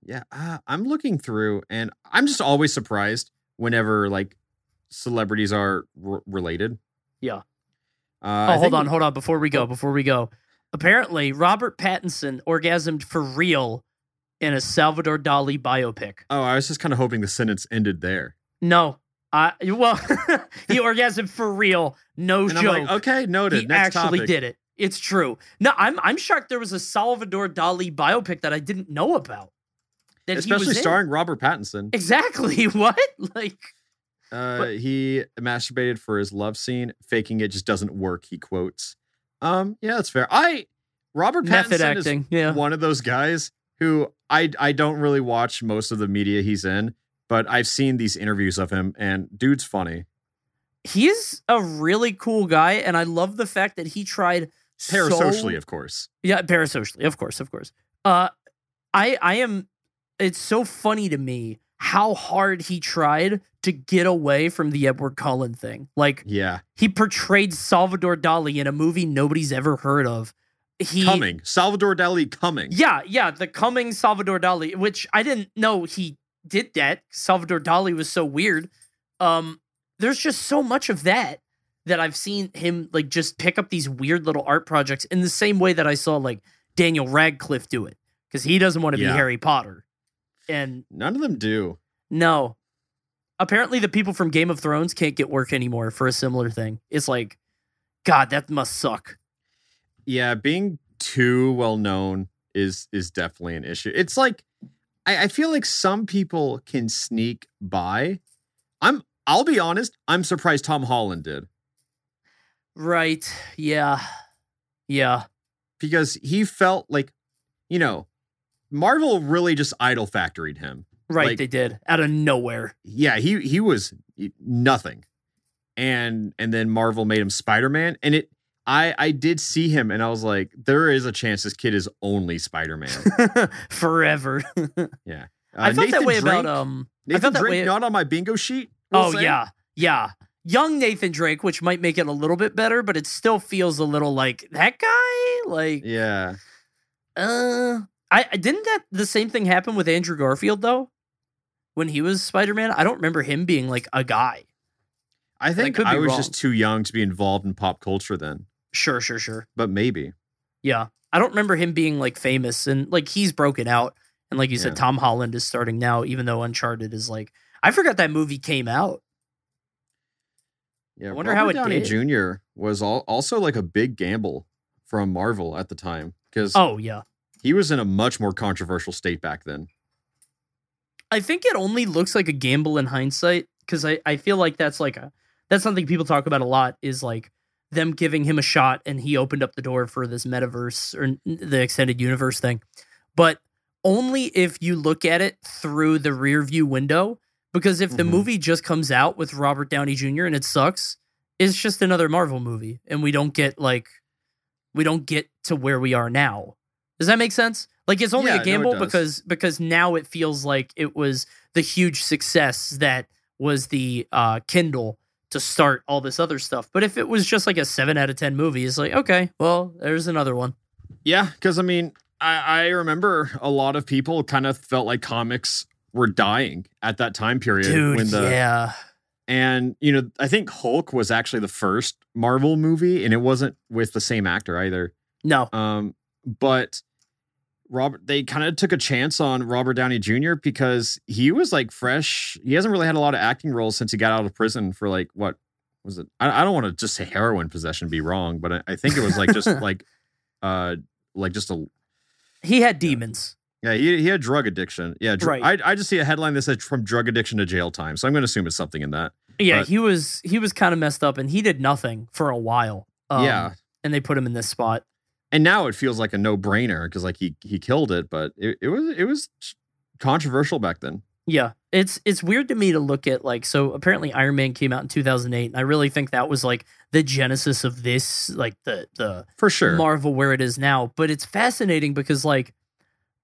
Yeah, uh, I'm looking through, and I'm just always surprised whenever like celebrities are r- related. Yeah. Uh, oh, hold on, hold on. Before we go, before we go. Apparently, Robert Pattinson orgasmed for real in a Salvador Dali biopic. Oh, I was just kind of hoping the sentence ended there. No. I well, he orgasmed for real. No And joke. I'm like, okay, noted. he Next actually topic. did it. It's true. No, I'm I'm shocked there was a Salvador Dali biopic that I didn't know about. That especially was in. starring Robert Pattinson. Exactly. What? Like Uh, he masturbated for his love scene. Faking it just doesn't work. He quotes. Um, yeah, that's fair. I Robert method Pattinson acting. is Yeah. one of those guys who I I don't really watch most of the media he's in, but I've seen these interviews of him, and dude's funny. He's a really cool guy, and I love the fact that he tried Parasocially, so of course. Yeah, parasocially, of course, of course. Uh, I I am. It's so funny to me how hard he tried to get away from the Edward Cullen thing. Like Yeah, he portrayed Salvador Dali in a movie nobody's ever heard of. He coming. Salvador Dali coming. Yeah, yeah, the coming Salvador Dali, which I didn't know he did that. Salvador Dali was so weird. Um, there's just so much of that that I've seen him like just pick up these weird little art projects in the same way that I saw like Daniel Radcliffe do it because he doesn't want to Yeah. be Harry Potter. And None of them do. no, apparently the people from Game of Thrones can't get work anymore for a similar thing. It's like, God, that must suck. Yeah, being too well known is is definitely an issue. It's like I, I feel like some people can sneak by. I'm I'll be honest, I'm surprised Tom Holland did. Right? Yeah, yeah. Because he felt like, you know, Marvel really just idol factoried him. Right, Like- they did out of nowhere. Yeah, he he was nothing. And and then Marvel made him Spider-Man and it I I did see him and I was like there is a chance this kid is only Spider-Man. forever. Yeah. I Uh, felt that Nathan way Drake- about um. I Nathan felt that Drake way. not on my bingo sheet. we'll oh say. yeah, yeah. Young Nathan Drake, which might make it a little bit better, but it still feels a little like that guy. Like, Yeah. uh, I didn't that the same thing happen with Andrew Garfield though, when he was Spider Man. I don't remember him being like a guy. I think I was wrong. just too young to be involved in pop culture then, Sure, sure, sure. but maybe. Yeah, I don't remember him being like famous and like he's broken out. And like you said, Yeah. Tom Holland is starting now, even though Uncharted is like I forgot that movie came out. Yeah, I wonder how it Downey did. Jr. was al- also like a big gamble from Marvel at the time because Oh yeah. He was in a much more controversial state back then. I think it only looks like a gamble in hindsight because I, I feel like that's like a that's something people talk about a lot is like them giving him a shot and he opened up the door for this metaverse or the extended universe thing. But only if you look at it through the rear view window because if the Mhm. movie just comes out with Robert Downey Jr. and it sucks, it's just another Marvel movie and we don't get like we don't get to where we are now. Does that make sense? Like it's only Yeah, a gamble does. because because now it feels like it was the huge success that was the uh, Kindle to start all this other stuff. But if it was just like a seven out of ten movie, it's like okay, well, there's another one. Yeah, because I mean, I, I remember a lot of people kind of felt like comics were dying at that time period Dude, when the yeah, and you know I think Hulk was actually the first Marvel movie, and it wasn't with the same actor either. no, Um, but Robert, they kind of took a chance on Robert Downey Jr. because he was like fresh. He hasn't really had a lot of acting roles since he got out of prison for like what was it? I, I don't want to just say heroin possession, be wrong, but I, I think it was like just like, uh, like just a he had demons. yeah. He he had drug addiction. Yeah, dr- Right. I I just see a headline that said from drug addiction to jail time, so I'm going to assume it's something in that. Yeah, But- he was he was kind of messed up, and he did nothing for a while. Um, yeah, and they put him in this spot. And now it feels like a no brainer because like he he killed it, but it, it was it was controversial back then. Yeah, it's it's weird to me to look at like so. Apparently, Iron Man came out in 2008, and I really think that was like the genesis of this, like the the For sure. Marvel where it is now. But it's fascinating because like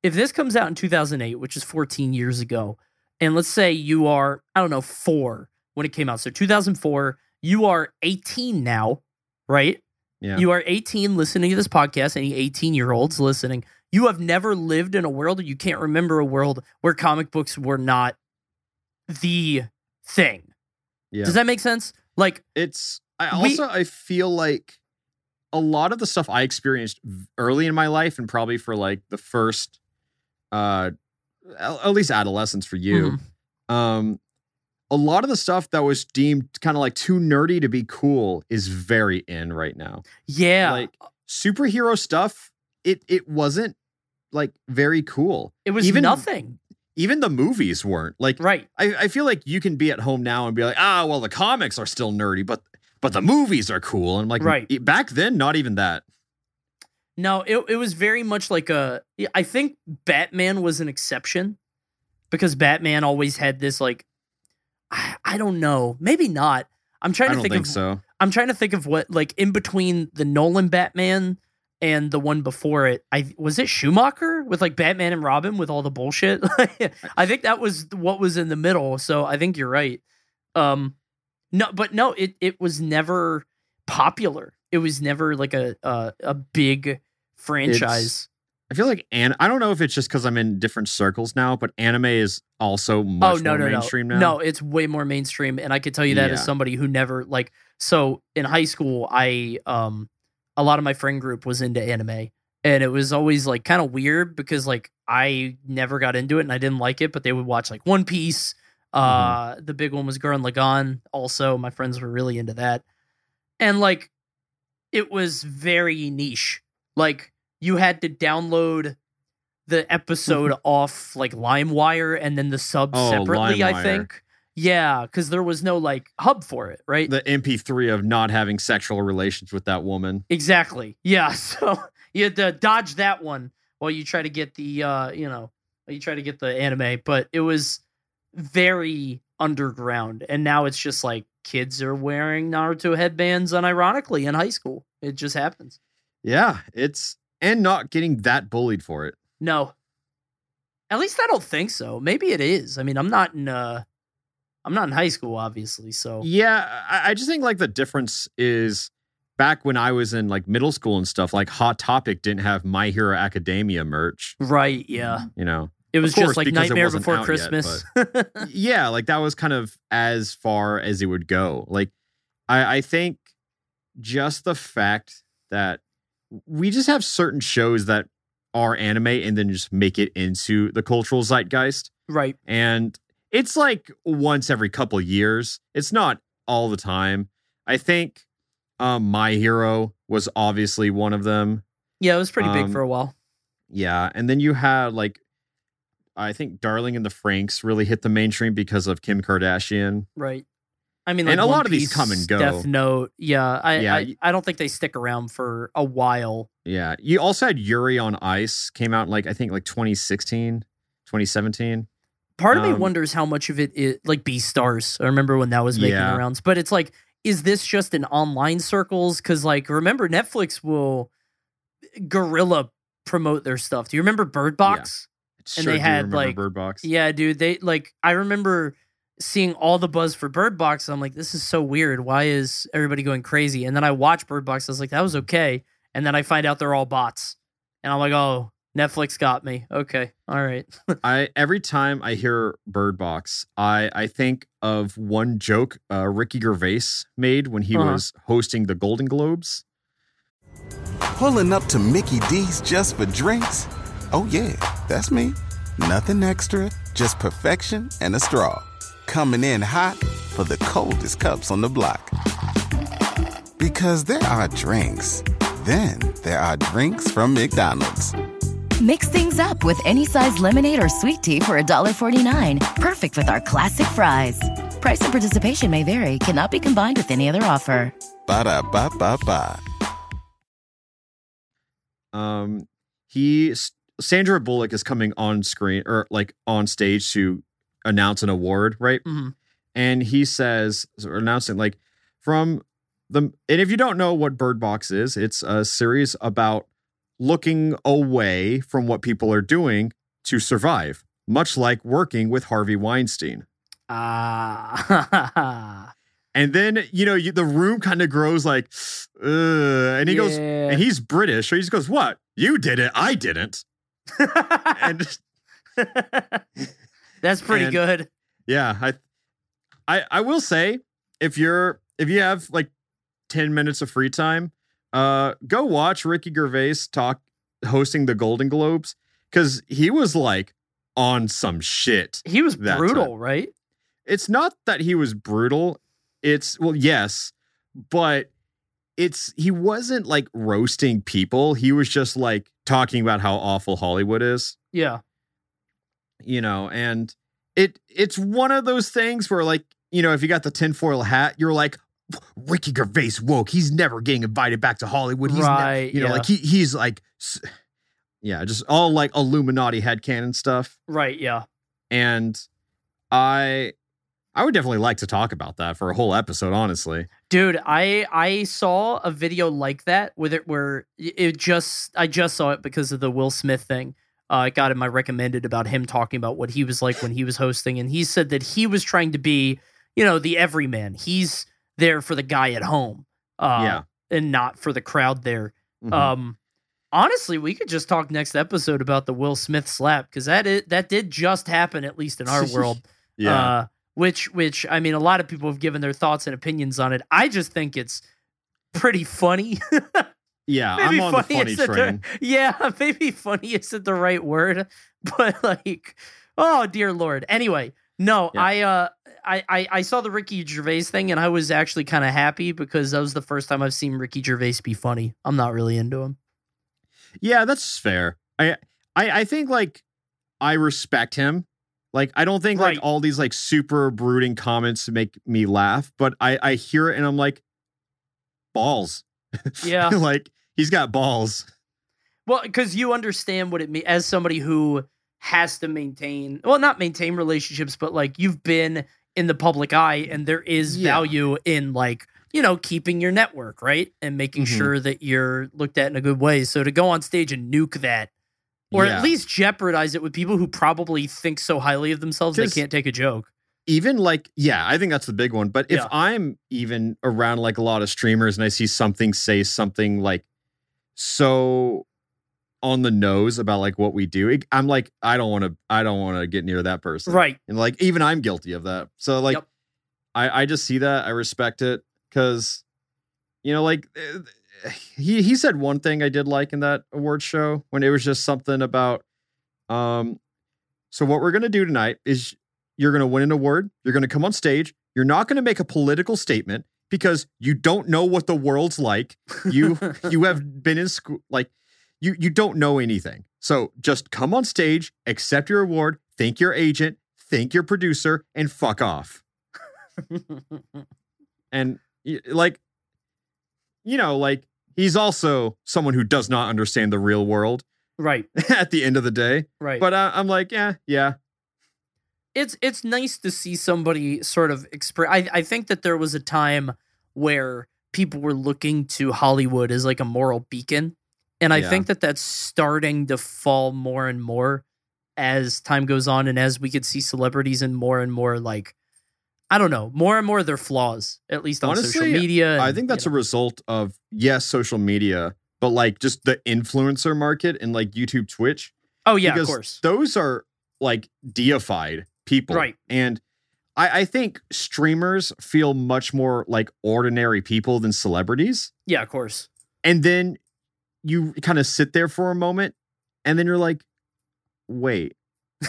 if this comes out in 2008, which is 14 years ago, and let's say you are I don't know four when it came out, so 2004, you are 18 now, right? Yeah. You are 18 listening to this podcast, any 18 year olds listening. You have never lived in a world, you can't remember a world where comic books were not the thing. yeah. Does that make sense? Like, it's I We- also I feel like a lot of the stuff I experienced early in my life and probably for like the first uh at least adolescence for you Mhm. um a lot of the stuff that was deemed kind of like too nerdy to be cool is very in right now yeah, like superhero stuff it it wasn't like very cool it was even- nothing. even the movies weren't like Right. I, I feel like you can be at home now and be like, ah, well, the comics are still nerdy, but but the movies are cool. And I'm like, Right. "E- back then, not even that. No, it, it was very much like a. I think Batman was an exception because Batman always had this, like, I, I don't know, maybe not. I'm trying I to think, think of so. I'm trying to think of what like in between the Nolan Batman and the one before it. I was it Schumacher with like Batman and Robin with all the bullshit. I think that was what was in the middle. So I think you're right. Um, no, but no, it it was never popular. It was never like a a, a big franchise. I feel like, and I don't know if it's just because I'm in different circles now, but anime is also much oh no more no mainstream no now. no it's way more mainstream and i could tell you that as somebody who never like so in high school i um a lot of my friend group was into anime and it was always like kind of weird because like i never got into it and i didn't like it but they would watch like one piece uh Mm-hmm. the big one was gurren lagann also my friends were really into that and like it was very niche like you had to download the episode off like LimeWire and then the sub Oh, separately. I think, yeah, because there was no like hub for it, right? The MP3 of not having sexual relations with that woman. exactly. Yeah, so you had to dodge that one while you try to get the uh, you know, while you try to get the anime. But it was very underground, and now it's just like kids are wearing Naruto headbands unironically in high school. It just happens. Yeah, it's and not getting that bullied for it. No. At least I don't think so. Maybe it is. I mean, I'm not in uh I'm not in high school, obviously. So Yeah, I, I just think like the difference is back when I was in like middle school and stuff, like Hot Topic didn't have My Hero Academia merch. Right. Yeah. You know, It was course, just like Nightmare Before out yet, Christmas. yeah, like that was kind of as far as it would go. Like, I, I think just the fact that we just have certain shows that are anime and then just make it into the cultural zeitgeist. right. And it's like once every couple years. It's not all the time. I think um, My Hero was obviously one of them. Yeah, it was pretty big Um, for a while. Yeah, and then you had like I think Darling in the Franxx really hit the mainstream because of Kim Kardashian. Right. I mean, And like a lot of these come and go. Death Note. Yeah. I, Yeah, I, I don't think they stick around for a while. Yeah, you also had Yuri on Ice came out in like I think like 2016, 2017. Part of me Um, wonders how much of it is like B stars. I remember when that was making Yeah. the rounds, but it's like, is this just in online circles? Because like, remember Netflix will gorilla promote their stuff. Do you remember Bird Box? And Sure they do had, remember like- Bird Box. Yeah, dude. They like I remember seeing all the buzz for Bird Box. I'm like, this is so weird. Why is everybody going crazy? And then I watch Bird Box. I was like, that was okay. And then I find out they're all bots. And I'm like, oh, Netflix got me. Okay. All right. I every time I hear Bird Box, I I think of one joke uh, Ricky Gervais made when he Uh-huh. was hosting the Golden Globes. Pulling up to Mickey D's just for drinks? Oh, yeah, that's me. Nothing extra, just perfection and a straw. Coming in hot for the coldest cups on the block. Because there are drinks, then there are drinks from McDonald's. Mix things up with any size lemonade or sweet tea for $1.49. Perfect with our classic fries. Price and participation may vary, cannot be combined with any other offer. Ba da ba ba ba. Um, he Sandra Bullock is coming on screen or like on stage to announce an award, right? Mhm. And he says, or announcing like from the and if you don't know what Bird Box is, it's a series about looking away from what people are doing to survive, much like working with Harvey Weinstein. Ah. And then you know you, the room kind of grows like, and he goes, and he's British, so he just goes, "What? You did it? I didn't." and That's pretty and- good. yeah, I, I, I will say, if you're if you have like ten minutes of free time, uh, go watch Ricky Gervais talk hosting the Golden Globes because he was like on some shit. He was brutal, time. right? It's not that he was brutal. It's well, yes, but it's he wasn't like roasting people. He was just like talking about how awful Hollywood is. Yeah. You know, and it it's one of those things where like, you know, if you got the tinfoil hat, you're like, Ricky Gervais woke. He's never getting invited back to Hollywood. He's ne-" Right, you know, yeah. like he he's like yeah, just all like Illuminati headcanon stuff. Right. Yeah. And I I would definitely like to talk about that for a whole episode, honestly. Dude, I I saw a video like that with it where it just I just saw it because of the Will Smith thing. Uh, I got in my recommended about him talking about what he was like when he was hosting, and he said that he was trying to be, you know, the everyman. He's there for the guy at home, uh, Yeah. and not for the crowd there. Mhm. Um, honestly, we could just talk next episode about the Will Smith slap because that is, that did just happen at least in our world. yeah. Uh, which which I mean, a lot of people have given their thoughts and opinions on it. I just think it's pretty funny. yeah, maybe I'm on the funny funny isn't the- train. yeah, maybe funny isn't the right word, but like, oh dear lord. Anyway, no, Yeah. I uh. I, I, I saw the Ricky Gervais thing and I was actually kind of happy because that was the first time I've seen Ricky Gervais be funny. I'm not really into him. Yeah, that's fair. I I I think like I respect him. Like I don't think Right. like all these like super brooding comments make me laugh, but I I hear it and I'm like balls. Yeah. like he's got balls. Well, because you understand what it means as somebody who has to maintain, well, not maintain relationships, but like you've been in the public eye and there is Yeah. value in like, you know, keeping your network, right? And making Mhm. sure that you're looked at in a good way. So to go on stage and nuke that, or Yeah. at least jeopardize it with people who probably think so highly of themselves they can't take a joke. even like yeah i think that's the big one but if Yeah. i'm even around like a lot of streamers and i see something say something like so on the nose about like what we do i'm like i don't want to i don't want to get near that person Right. and like even i'm guilty of that so like Yep. i i just see that i respect it because you know like eh, he he said one thing i did like in that award show when it was just something about um so what we're going to do tonight is you're going to win an award you're going to come on stage you're not going to make a political statement because you don't know what the world's like you you have been in school like you you don't know anything so just come on stage accept your award thank your agent thank your producer and fuck off and like you know like he's also someone who does not understand the real world right. at the end of the day Right. but uh, i'm like yeah yeah it's it's nice to see somebody sort of express. I I think that there was a time where people were looking to Hollywood as like a moral beacon, and I Yeah. think that that's starting to fall more and more as time goes on, and as we could see celebrities and more and more like. I don't know, more and more of their flaws, at least on social Honestly, media. i think that's you a result of yes social media but like just the influencer market and like youtube twitch oh yeah, of course, those are like deified people Right. and I, I think streamers feel much more like ordinary people than celebrities yeah, of course. and then you kind of sit there for a moment and then you're like wait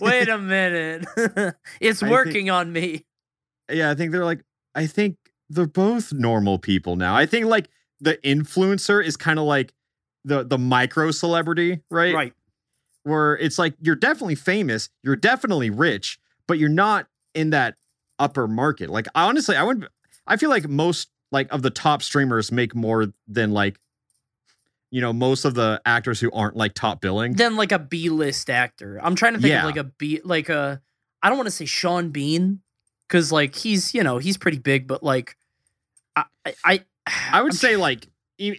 Wait a minute, it's I think- working on me. yeah i think they're like i think they're both normal people now i think like the influencer is kind of like the the micro celebrity right Right. Where it's like you're definitely famous you're definitely rich but you're not in that upper market like honestly i wouldn't i feel like most like of the top streamers make more than like you know most of the actors who aren't like top billing than like a B list actor. I'm trying to think Yeah. of like a B like a I don't want to say Sean Bean because like he's you know he's pretty big, but like I I I, I would I'm say like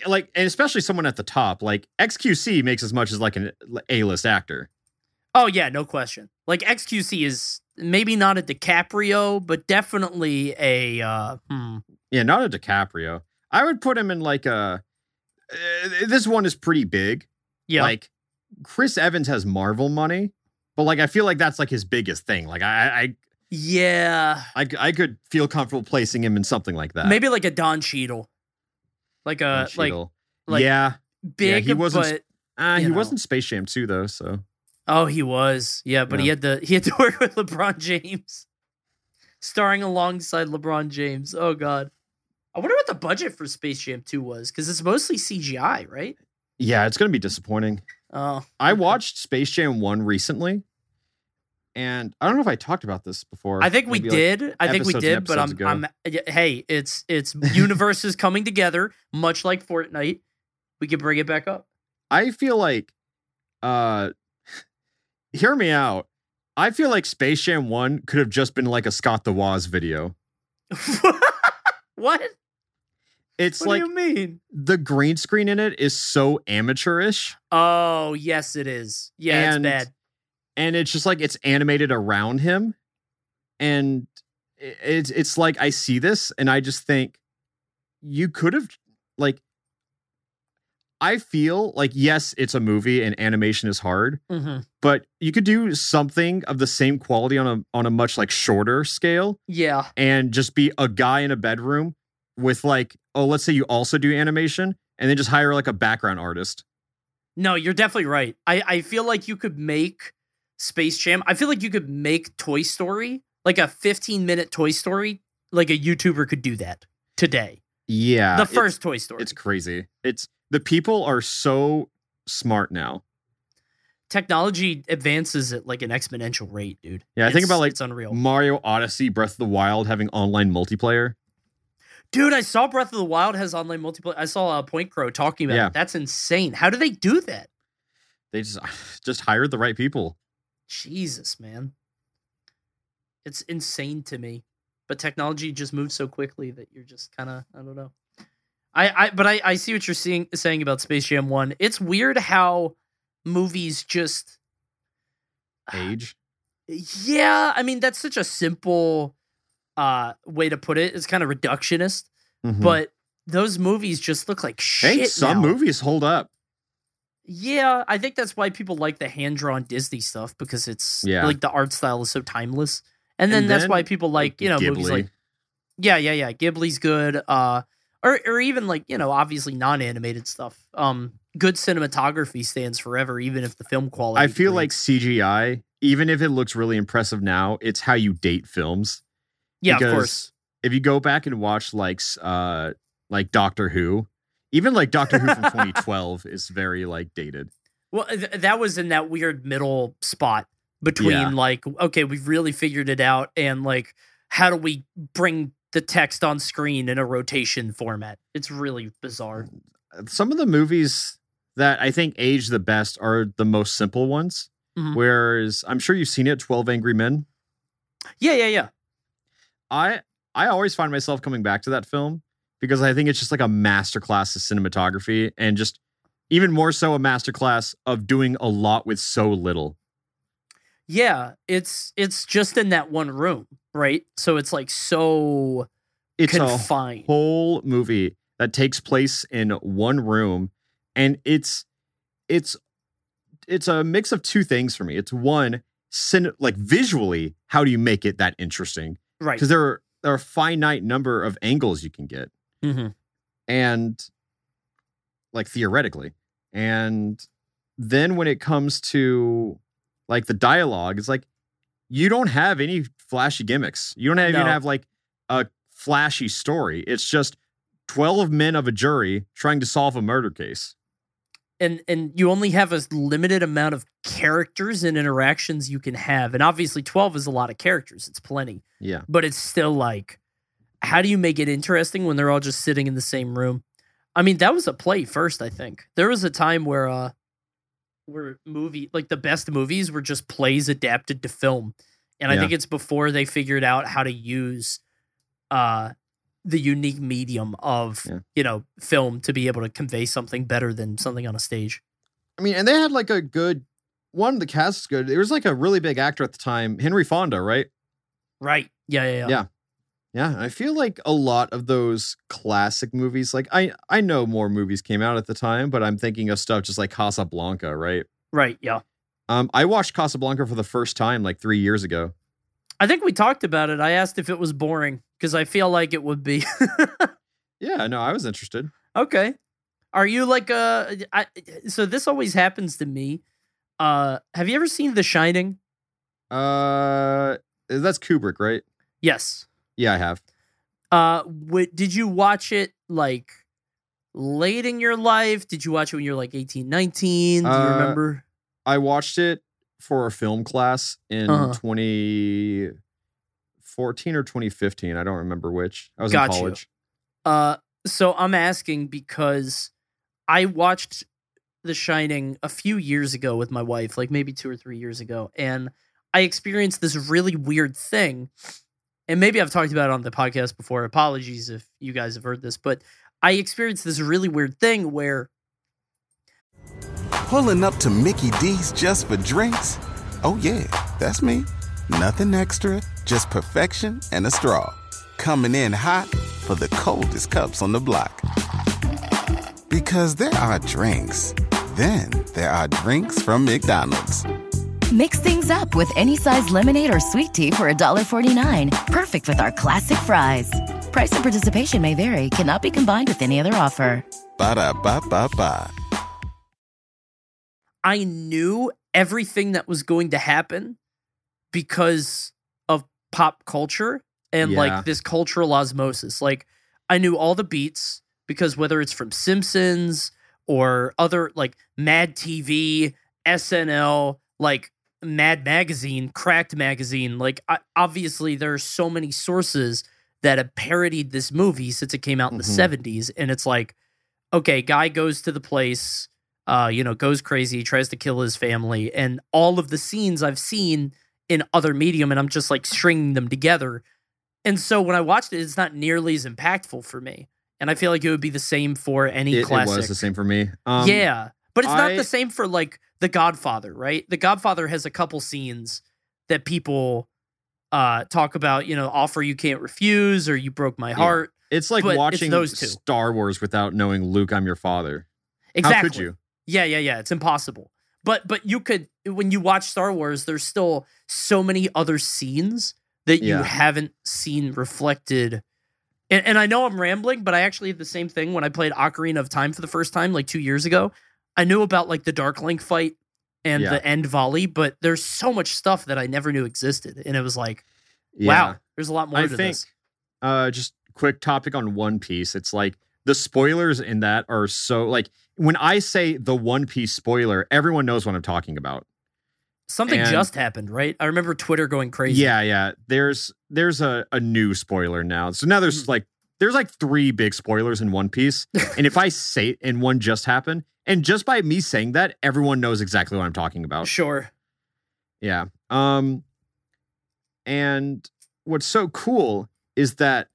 like and especially someone at the top like xqc makes as much as like an a-list actor Oh yeah, no question. Like XQC is maybe not a DiCaprio, but definitely a uh hmm. yeah not a dicaprio i would put him in like a uh, this one is pretty big yeah. like chris evans has marvel money but like i feel like that's like his biggest thing like i yeah. i i, I could feel comfortable placing him in something like that Maybe like a Don Cheadle. Like a like Cheadle. like yeah big he wasn't but uh, he know. wasn't space jam 2 though so Oh, he was. Yeah, but he had to he had to work with LeBron James. Starring alongside LeBron James. Oh god. I wonder what the budget for Space Jam 2 was cuz it's mostly CGI, right? yeah it's gonna be disappointing Oh. i watched space jam 1 recently and i don't know if i talked about this before I think we maybe, like, did. I think we did, but I'm ago. I'm hey, it's it's universes coming together much like Fortnite. We could bring it back up. I feel like uh hear me out. I feel like Space Jam 1 could have just been like a Scott the Woz video. what? It's What like do you mean? the green screen in it is so amateurish Oh, yes it is. Yeah, And- it's bad. And it's just like it's animated around him and it's it's like I see this and I just think you could have like I feel like yes, it's a movie and animation is hard, hmm but you could do something of the same quality on a on a much like shorter scale Yeah. and just be a guy in a bedroom with like oh let's say you also do animation and then just hire like a background artist No, you're definitely right. I, I feel like you could make Space Jam. I feel like you could make Toy Story, like a 15 minute Toy Story, like a YouTuber could do that today. yeah the first Toy Story. it's crazy it's the people are so smart now Technology advances at like an exponential rate, dude. Yeah, I think about, like, it's unreal. mario odyssey breath of the wild having online multiplayer Dude, I saw Breath of the Wild has online multiplayer. I saw uh, PointCrow talking about Yeah. it. That's insane. How do they do that? they just just hired the right people Jesus, man. It's insane to me. But technology just moves so quickly that you're just kind of, I don't know. I, I but I, I see what you're seeing saying about Space Jam 1. It's weird how movies just age Yeah, I mean that's such a simple uh way to put it. It's kind of reductionist, Mhm. but those movies just look like shit. hey, some now. movies hold up. Yeah, I think that's why people like the hand drawn Disney stuff because it's Yeah. like the art style is so timeless. And then And that's why people like, you know, movies like Yeah, yeah, yeah. Ghibli's good. Uh or or even like, you know, obviously non-animated stuff. Um good cinematography stands forever even if the film quality I feel like. CGI, even if it looks really impressive now, it's how you date films. Yeah, of because course. If you go back and watch like uh like Doctor Who, even like Doctor Who from 2012 is very like dated. Well, th- that was in that weird middle spot between Yeah. like, okay, we've really figured it out, and like, how do we bring the text on screen in a rotation format? It's really bizarre. Some of the movies that I think age the best are the most simple ones. Mhm. Whereas I'm sure you've seen it, 12 Angry Men. Yeah, yeah, yeah. I I always find myself coming back to that film because I think it's just like a masterclass of cinematography and just even more so a masterclass of doing a lot with so little. Yeah, it's it's just in that one room, right? So it's like so It's a confined. whole movie that takes place in one room and it's it's it's a mix of two things for me. It's one cin- like visually how do you make it that interesting? right. Because there are there are a finite number of angles you can get. Hmm and like theoretically. And then when it comes to like the dialogue it's like you don't have any flashy gimmicks. You don't have, even No. have like a flashy story. It's just 12 men of a jury trying to solve a murder case. And and you only have a limited amount of characters and interactions you can have, and obviously twelve is a lot of characters. It's plenty. yeah. But it's still like how do you make it interesting when they're all just sitting in the same room? I mean that was a play first i think. There was a time where uh where movie like the best movies were just plays adapted to film. And i think it's before they figured out how to use uh the unique medium of Yeah. you know film to be able to convey something better than something on a stage. I mean and they had like a good one the cast is good. There was like a really big actor at the time henry fonda right? Right. Yeah yeah yeah, Yeah. Yeah, I feel like a lot of those classic movies, like I I know more movies came out at the time, but I'm thinking of stuff just like Casablanca, right? right yeah Um, I watched Casablanca for the first time like three years ago. i think we talked about it i asked if it was boring because i feel like it would be Yeah, no, I was interested. Okay. Are you like uh I, so this always happens to me. Uh have you ever seen The Shining? Uh, that's Kubrick, right? Yes. Yeah, I have. Uh w- did you watch it like late in your life? Did you watch it when you were like 18, 19? Do you Uh, remember? I watched it for a film class in Uh-huh. 2014 or 2015. I don't remember which. I was Got in you. college. Uh so I'm asking because I watched The Shining a few years ago with my wife, like maybe 2 or 3 years ago, and I experienced this really weird thing. And maybe I've talked about it on the podcast before. Apologies if you guys have heard this, but I experienced this really weird thing where Pulling up to Mickey D's just for drinks? Oh, yeah, that's me. Nothing extra, just perfection and a straw. Coming in hot for the coldest cups on the block. Because there are drinks, then there are drinks from McDonald's. Mix things up with any size lemonade or sweet tea for $1.49. Perfect with our classic fries. Price and participation may vary, cannot be combined with any other offer. Ba da ba ba ba. I knew everything that was going to happen because of pop culture and Yeah. like this cultural osmosis. Like I knew all the beats because whether it's from Simpsons or other like Mad TV, SNL, like Mad Magazine, Cracked Magazine, like I, obviously there are so many sources that have parodied this movie since it came out in Mhm. the 70s and it's like okay, guy goes to the place uh, you know, goes crazy, tries to kill his family, and all of the scenes I've seen in other medium, and I'm just like stringing them together. And so when I watched it, it's not nearly as impactful for me. And I feel like it would be the same for any It, it was the same for me. Um, yeah, but it's not the same for like The Godfather, right? The Godfather has a couple scenes that people uh talk about, you know, offer you can't refuse or you broke my Yeah. heart. It's like But it's watching those two. Star Wars without knowing Luke, I'm your father. Exactly. How could you? Yeah, yeah, yeah. It's impossible. But but you could when you watch Star Wars, there's still so many other scenes that you haven't seen reflected. And, and I know I'm rambling, but I actually had the same thing when I played Ocarina of Time for the first time, like two years ago. I knew about like the Dark Link fight and Yeah. the end volley, but there's so much stuff that I never knew existed. And it was like, Yeah. wow, there's a lot more I to think this. uh just quick topic on One Piece. It's like the spoilers in that are so like when I say the One Piece spoiler, everyone knows what I'm talking about. Something and- just happened, right? I remember Twitter going crazy. Yeah, yeah. There's there's a, a new spoiler now. So now there's like there's like three big spoilers in One Piece. and if I say and one just happened, and just by me saying that, everyone knows exactly what I'm talking about. Sure. Yeah. Um and what's so cool is that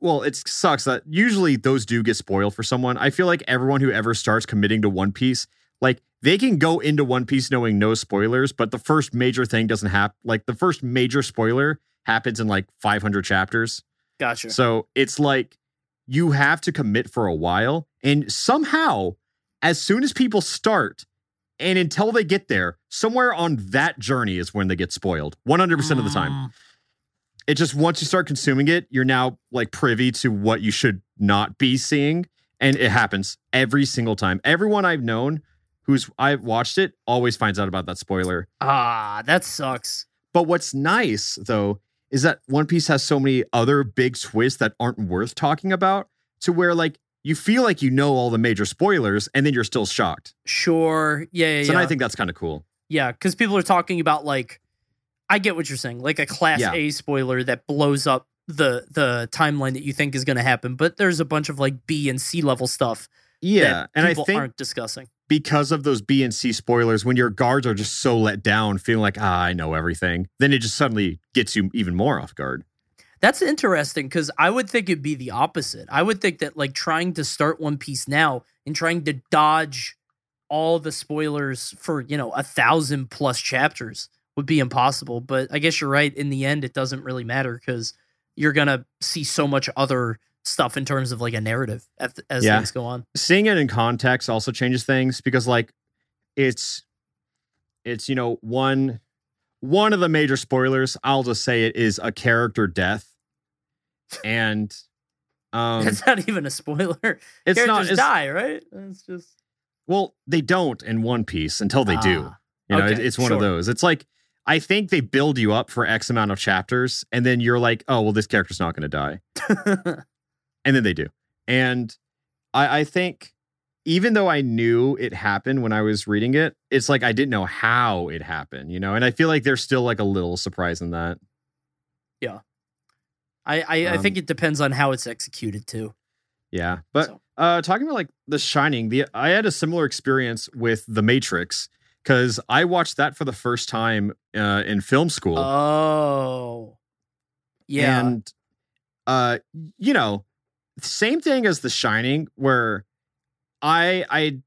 well, it sucks that usually those do get spoiled for someone. I feel like everyone who ever starts committing to One Piece, like they can go into One Piece knowing no spoilers, but the first major thing doesn't happen. Like the first major spoiler happens in like 500 chapters. Gotcha. So it's like you have to commit for a while. And somehow, as soon as people start and until they get there, somewhere on that journey is when they get spoiled 100% of the time. Mm. It just once you start consuming it, you're now like privy to what you should not be seeing. And it happens every single time. Everyone I've known who's I've watched it always finds out about that spoiler. Ah, that sucks. But what's nice though is that One Piece has so many other big twists that aren't worth talking about to where like you feel like you know all the major spoilers and then you're still shocked. Sure. Yeah, yeah, So yeah. I think that's kind of cool. yeah, because people are talking about like, I get what you're saying, like a class Yeah. A spoiler that blows up the the timeline that you think is going to happen, but there's a bunch of like B and C level stuff. Yeah. And I people think aren't discussing. Because of those B and C spoilers, when your guards are just so let down, feeling like, ah, I know everything, then it just suddenly gets you even more off guard. That's interesting because I would think it'd be the opposite. I would think that like trying to start One Piece now and trying to dodge all the spoilers for you know a thousand plus chapters would be impossible. But I guess you're right. In the end, it doesn't really matter because you're gonna see so much other stuff in terms of like a narrative as, as Yeah. things go on. seeing it in context also changes things because like it's it's you know one one of the major spoilers i'll just say it is a character death and um it's not even a spoiler. it's Characters not it's, die, right? It's just well they don't in one piece until they do Ah, you know it- it's one of those it's like i think they build you up for x amount of chapters and then you're like oh well this character's not going to die and then they do. And I, I think even though I knew it happened when I was reading it, it's like I didn't know how it happened, you know. And I feel like there's still like a little surprise in that. Yeah, I, I Um, think it depends on how it's executed too. Yeah, but So- uh, talking about like The Shining, the I had a similar experience with The Matrix because I watched that for the first time uh, in film school. Oh, yeah. And uh you know, same thing as The Shining where I I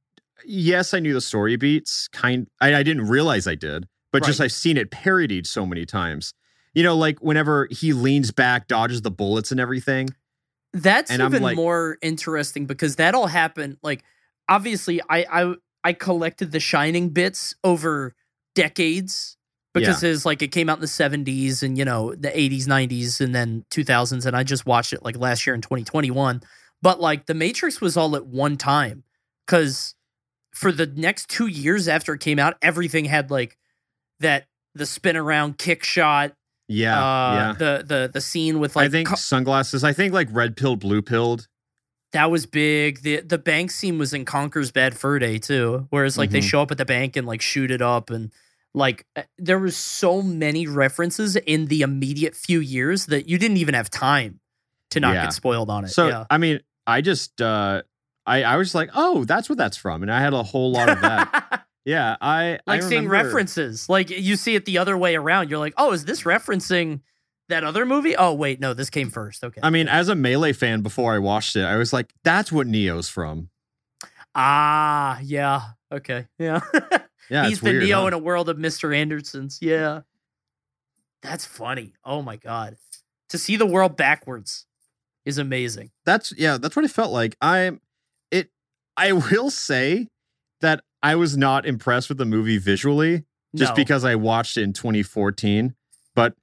yes, I knew the story beats kind I, I didn't realize I did, but just I've seen it parodied so many times. You know, like whenever he leans back, dodges the bullets and everything. That's And even like- more interesting because that all happened. Like, obviously, I I I collected the Shining bits over decades because it's like it came out in the seventies and you know the eighties, nineties, and then two thousands, and I just watched it like last year in twenty twenty one. But like, the Matrix was all at one time because for the next two years after it came out, everything had like that the spin around kick shot. Yeah, uh, yeah. The the the scene with like I think co- sunglasses. I think like red pilled, blue pilled. That was big. The the bank scene was in Conker's Bad Fur Day too. Whereas like they Mhm. show up at the bank and like shoot it up and like uh, there was so many references in the immediate few years that you didn't even have time to not Yeah. get spoiled on it. So yeah. I mean, I just uh I I was like, oh, that's what that's from, and I had a whole lot of that. yeah, I I like seeing references. Like you see it the other way around. You're like, oh, is this referencing that other movie? Oh, wait, no, this came first. Okay. I mean, as a melee fan, before I watched it, I was like, that's what Neo's from. ah, yeah. Okay. Yeah. Yeah, He's the weird, Neo huh? in a world of Mr. Andersons. Yeah. That's funny. Oh my god. To see the world backwards is amazing. That's yeah, that's what it felt like. I it I will say that I was not impressed with the movie visually just No. because I watched it in 2014. But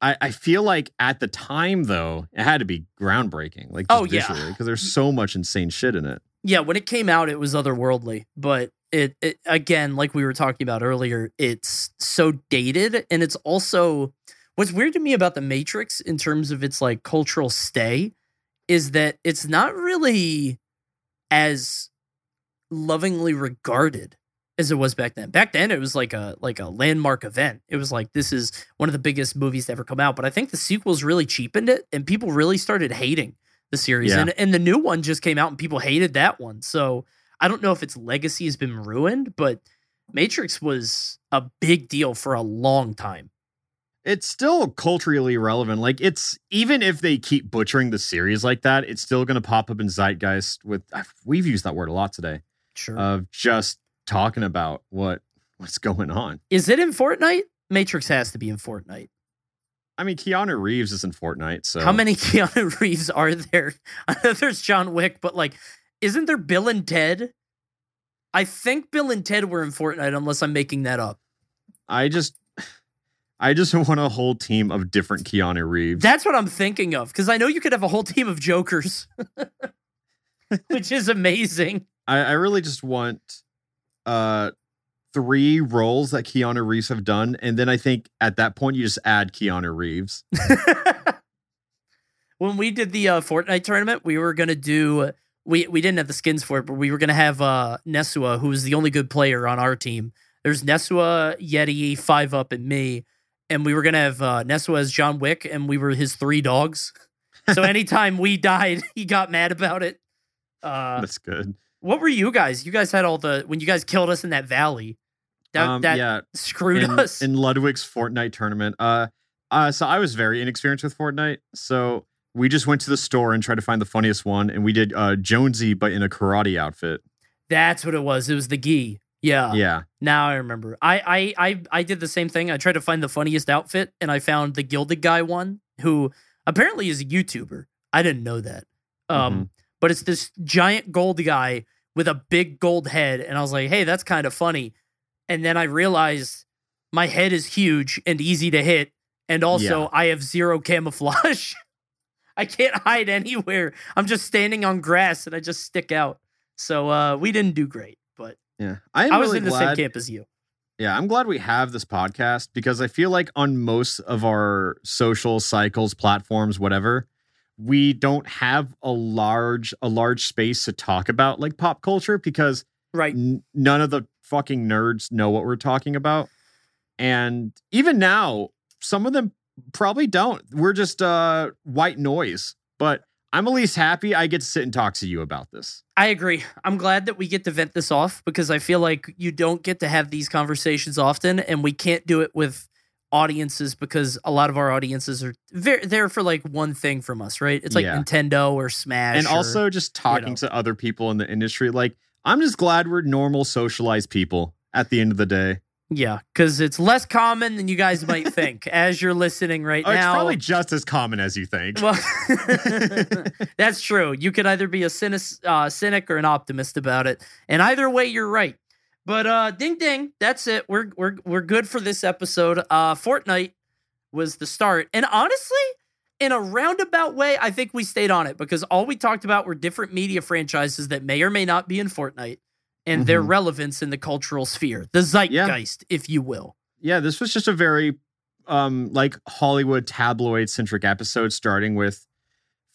I, I feel like at the time though, it had to be groundbreaking. Like oh, just Oh, yeah. visually, because there's so much insane shit in it. Yeah, when it came out, it was otherworldly, but it, it again, like we were talking about earlier, it's so dated, and it's also what's weird to me about the Matrix in terms of its like cultural stay is that it's not really as lovingly regarded as it was back then. Back then, it was like a like a landmark event. It was like this is one of the biggest movies to ever come out. But I think the sequels really cheapened it, and people really started hating the series. Yeah. And and the new one just came out, and people hated that one. So I don't know if its legacy has been ruined, but Matrix was a big deal for a long time. It's still culturally relevant. Like it's even if they keep butchering the series like that, it's still going to pop up in zeitgeist. With we've used that word a lot today Sure. of just talking about what what's going on. is it in Fortnite? Matrix has to be in Fortnite. I mean, Keanu Reeves is in Fortnite, so How many Keanu Reeves are there? I know there's John Wick, but like, isn't there Bill and Ted? I think Bill and Ted were in Fortnite, unless I'm making that up. I just I just want a whole team of different Keanu Reeves. That's what I'm thinking of, because I know you could have a whole team of Jokers, which is amazing. I, I really just want uh three roles that Keanu Reeves have done, and then I think at that point you just add Keanu Reeves. when we did the uh, Fortnite tournament, we were gonna do we we didn't have the skins for it, but we were gonna have uh Nesua, who was the only good player on our team. There's Nesua, Yeti, Five Up, and me, and we were gonna have uh, Nesua as John Wick, and we were his three dogs. So anytime we died, he got mad about it. Uh, That's good. what were you guys? You guys had all the when you guys killed us in that valley. That um, that yeah, screwed in, us. in Ludwig's Fortnite tournament. Uh, uh, so I was very inexperienced with Fortnite, so we just went to the store and tried to find the funniest one, and we did uh Jonesy, but in a karate outfit. That's what it was. It was the gi. Yeah. yeah, Now I remember. I, I I I did the same thing. I tried to find the funniest outfit, and I found the gilded guy one, who apparently is a YouTuber. I didn't know that. Um, but it's this giant gold guy with a big gold head, and I was like, hey, that's kind of funny. And then I realized my head is huge and easy to hit, and also Yeah. I have zero camouflage. I can't hide anywhere. I'm just standing on grass, and I just stick out. So uh, we didn't do great, but yeah. I'm I was really in the glad, same camp as you. Yeah, I'm glad we have this podcast because I feel like on most of our social cycles, platforms, whatever, we don't have a large a large space to talk about like pop culture because Right. n- none of the fucking nerds know what we're talking about. And even now, some of them probably don't. We're just uh white noise. But I'm at least happy I get to sit and talk to you about this. I agree. I'm glad that we get to vent this off because I feel like you don't get to have these conversations often, and we can't do it with audiences because a lot of our audiences are very, there for like one thing from us, right? It's like Yeah. Nintendo or Smash. and or- also just talking know. to other people in the industry. Like, I'm just glad we're normal, socialized people at the end of the day. Yeah, because it's less common than you guys might think as you're listening right Oh, it's probably just as common as you think. Well, that's true. You could either be a cynic, uh, cynic or an optimist about it, and either way, you're right. But uh, ding ding, that's it. We're we're we're good for this episode. Uh, Fortnite was the start, and honestly, in a roundabout way, I think we stayed on it because all we talked about were different media franchises that may or may not be in Fortnite and their Mhm. relevance in the cultural sphere, the zeitgeist, if you will. yeah, this was just a very um like Hollywood tabloid centric episode starting with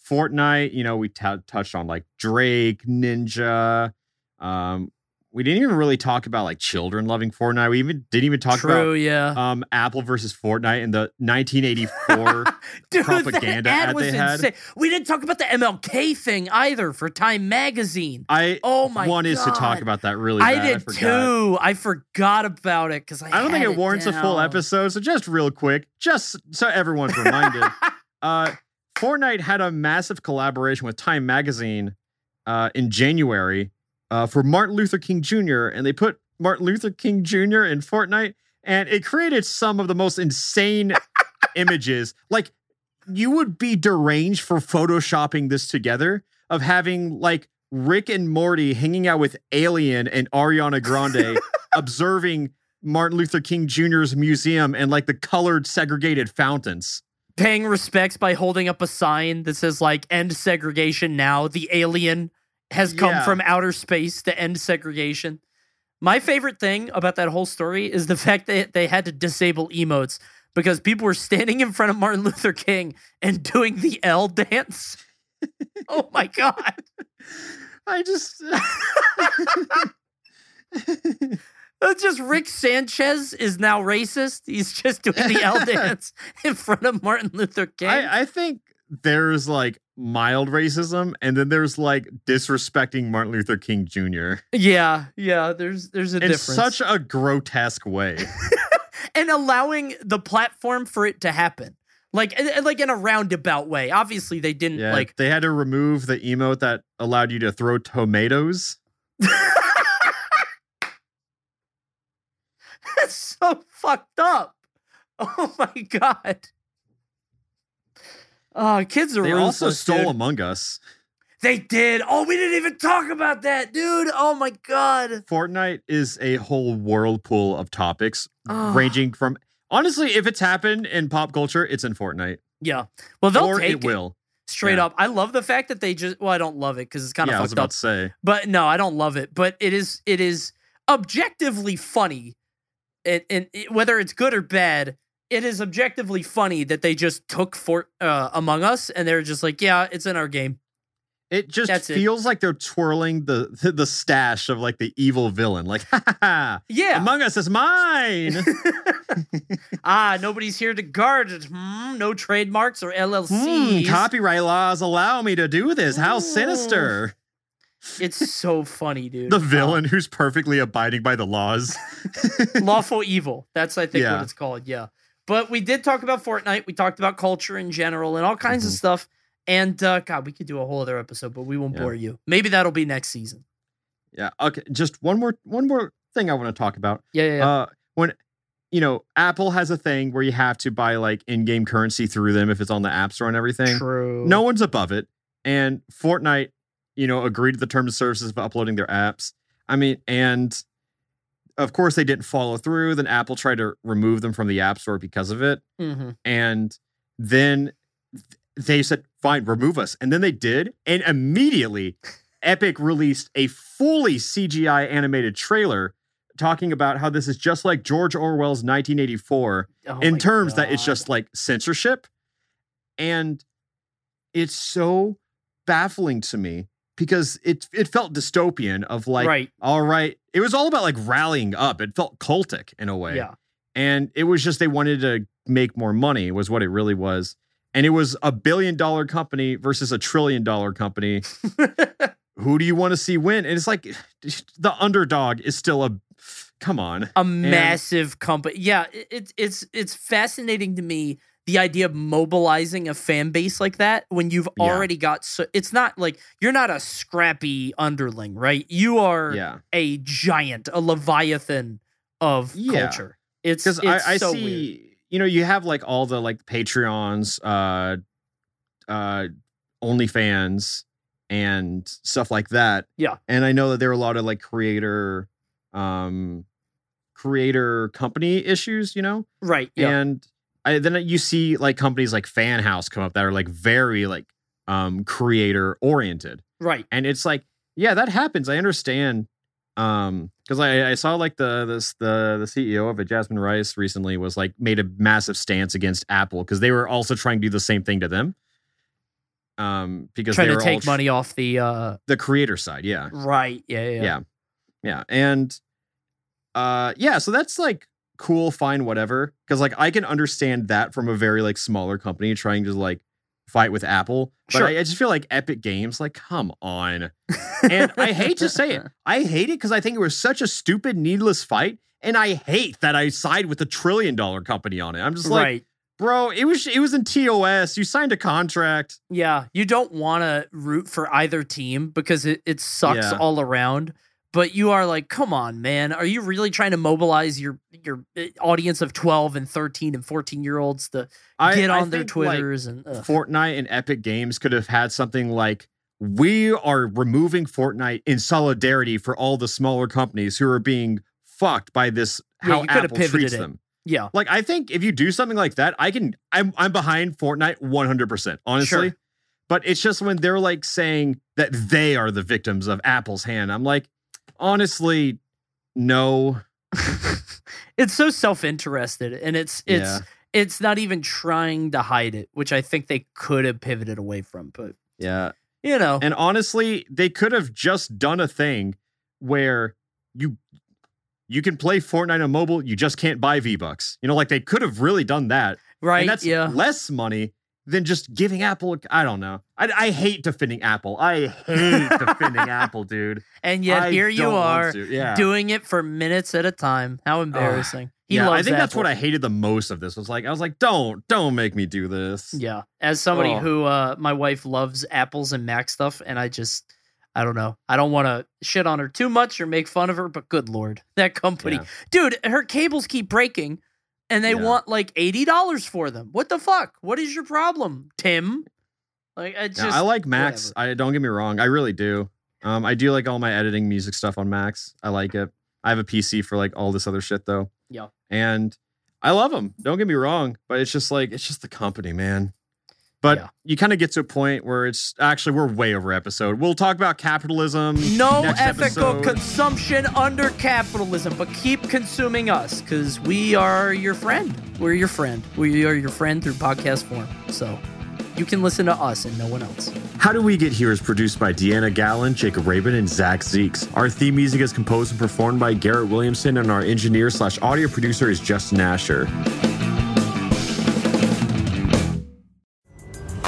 Fortnite, you know, we t- touched on like Drake, Ninja, um we didn't even really talk about like children loving Fortnite. We even didn't even talk True, yeah. about um Apple versus Fortnite in the 1984 Dude, propaganda ad ad was insane. We didn't talk about the MLK thing either for Time Magazine. I Oh my wanted to talk about that really I did forgot. too. I forgot about it because I. I don't think had it warrants a full episode, so just real quick, just so everyone's reminded. uh, Fortnite had a massive collaboration with Time Magazine uh, in January uh, for Martin Luther King Jr., and they put Martin Luther King Jr. in Fortnite, and it created some of the most insane images. Like you would be deranged for photoshopping this together of having like Rick and Morty hanging out with Alien and Ariana Grande observing Martin Luther King Jr.'s museum and like the colored segregated fountains. Paying respects by holding up a sign that says like "End segregation now." The alien has come Yeah. from outer space to end segregation. My favorite thing about that whole story is the fact that they had to disable emotes because people were standing in front of Martin Luther King and doing the L dance. oh my god. I just uh, That's just Rick Sanchez is now racist. He's just doing the L dance in front of Martin Luther King. I, I think there's like mild racism and then there's like disrespecting Martin Luther King Jr. yeah, yeah. There's there's a in difference. such a grotesque way. and allowing the platform for it to happen, like like in a roundabout way. Obviously, they didn't Yeah, like. they had to remove the emote that allowed you to throw tomatoes. That's so fucked up. Oh my god. Oh, kids are They also stole dude. Among Us. They did. Oh, we didn't even talk about that, dude. Oh my god. Fortnite is a whole whirlpool of topics Oh. ranging from honestly, if it's happened in pop culture, it's in Fortnite. Yeah. Well, they'll or take it will. straight Yeah. up. I love the fact that they just. Well, I don't love it because it's kind of yeah, I was about up. to say. but no, I don't love it. But it is it is objectively funny, and, and it- whether it's good or bad, it is objectively funny that they just took Fort uh, Among Us and they're just like, yeah, it's in our game. It just That's it. feels like they're twirling the, the the stash of like the evil villain. Like, ha ha ha! Yeah. Among Us is mine. ah, nobody's here to guard it. Hmm, no trademarks or Hmm, LLCs. copyright laws allow me to do this. How sinister! it's so funny, dude. The villain who's perfectly abiding by the laws. lawful evil. That's I think Yeah. what it's called. Yeah. But we did talk about Fortnite. We talked about culture in general and all kinds of Mhm. stuff. And uh, God, we could do a whole other episode, but we won't Yeah. bore you. Maybe that'll be next season. yeah. Okay. Just one more one more thing I want to talk about. Yeah, yeah, yeah. Uh, when you know Apple has a thing where you have to buy like in-game currency through them if it's on the App Store and everything. True. No one's above it. And Fortnite, you know, agreed to the terms of services of uploading their apps. I mean, and of course they didn't follow through. Then Apple tried to remove them from the App Store because of it. hmm And then they said, fine, remove us. And then they did. And immediately, Epic released a fully CGI animated trailer talking about how this is just like George Orwell's 1984 Oh in terms that it's just like censorship. And it's so baffling to me because it it felt dystopian of like right. all right it was all about like rallying up. It felt cultic in a way. Yeah. and it was just they wanted to make more money was what it really was. And it was a billion dollar company versus a trillion dollar company. Who do you want to see win? And it's like the underdog is still a come on. A massive company. Yeah, it, it's it's it's fascinating to me the idea of mobilizing a fan base like that when you've Yeah. already got so it's not like you're not a scrappy underling, right? You are yeah a giant, a leviathan of Yeah. culture. It's because I, I so see weird. you know you have like all the like patreons uh uh onlyfans and stuff like that Yeah. and i know that there are a lot of like creator um creator company issues you know Right. Yeah. and I, then you see like companies like Fanhouse come up that are like very like um creator oriented right. and it's like yeah that happens i understand um because I, I saw like the this the the ceo of it jasmine rice recently was like made a massive stance against apple because they were also trying to do the same thing to them um because Trying they to were take tr- money off the uh the creator side yeah right. Yeah. Yeah. yeah yeah and uh yeah so that's like cool fine whatever because like i can understand that from a very like smaller company trying to like fight with apple but Sure. I, I just feel like epic games like come on and i hate to say it i hate it because i think it was such a stupid needless fight and i hate that i side with a trillion dollar company on it i'm just like right. bro it was it was in tos you signed a contract Yeah, you don't want to root for either team because it, it sucks Yeah. all around. But you are like, come on, man. Are you really trying to mobilize your your uh, audience of 12 and 13 and 14 year olds to I- get I on their think, like, Twitters and ugh. Fortnite and Epic Games could have had something like we are removing Fortnite in solidarity for all the smaller companies who are being fucked by this how you Apple treats it. them. yeah. Like I think if you do something like that, I can I'm I'm behind Fortnite 100%, honestly. Sure. But it's just when they're like saying that they are the victims of Apple's hand. I'm like, honestly, no. it's so self-interested and it's it's Yeah. it's not even trying to hide it, which I think they could have pivoted away from, but Yeah. you know. And honestly, they could have just done a thing where you you can play Fortnite on mobile, you just can't buy V-Bucks. You know, like they could have really done that. right? And that's yeah. less money than just giving Apple I don't know. I, I hate defending Apple. I hate defending Apple, dude. And yet I here you are. Yeah. doing it for minutes at a time. How embarrassing. he yeah, loves I think that's what I hated the most of this. Was like I was like, don't, don't make me do this. Yeah. As somebody Oh. who uh my wife loves apples and Mac stuff and I just I don't know. I don't want to shit on her too much or make fun of her, but good lord. That company. Yeah. Dude, her cables keep breaking and they Yeah. want like $80 for them. What the fuck? What is your problem, Tim? Like I Yeah, just I like Macs. I don't get me wrong, I really do. Um, I do like all my editing music stuff on Macs. I like it. I have a PC for like all this other shit though. Yeah. and I love them. Don't get me wrong, but it's just like it's just the company, man. But Yeah. you kind of get to a point where it's actually we're way over episode. We'll talk about capitalism. No ethical episode. consumption under capitalism, but keep consuming us because we are your friend. We're your friend. We are your friend through podcast form. So you can listen to us and no one else. How Do We Get Here is produced by Deanna Gallen, Jacob Rabin, and Zach Zeeks. Our theme music is composed and performed by Garrett Williamson, and our engineer slash audio producer is Justin Asher.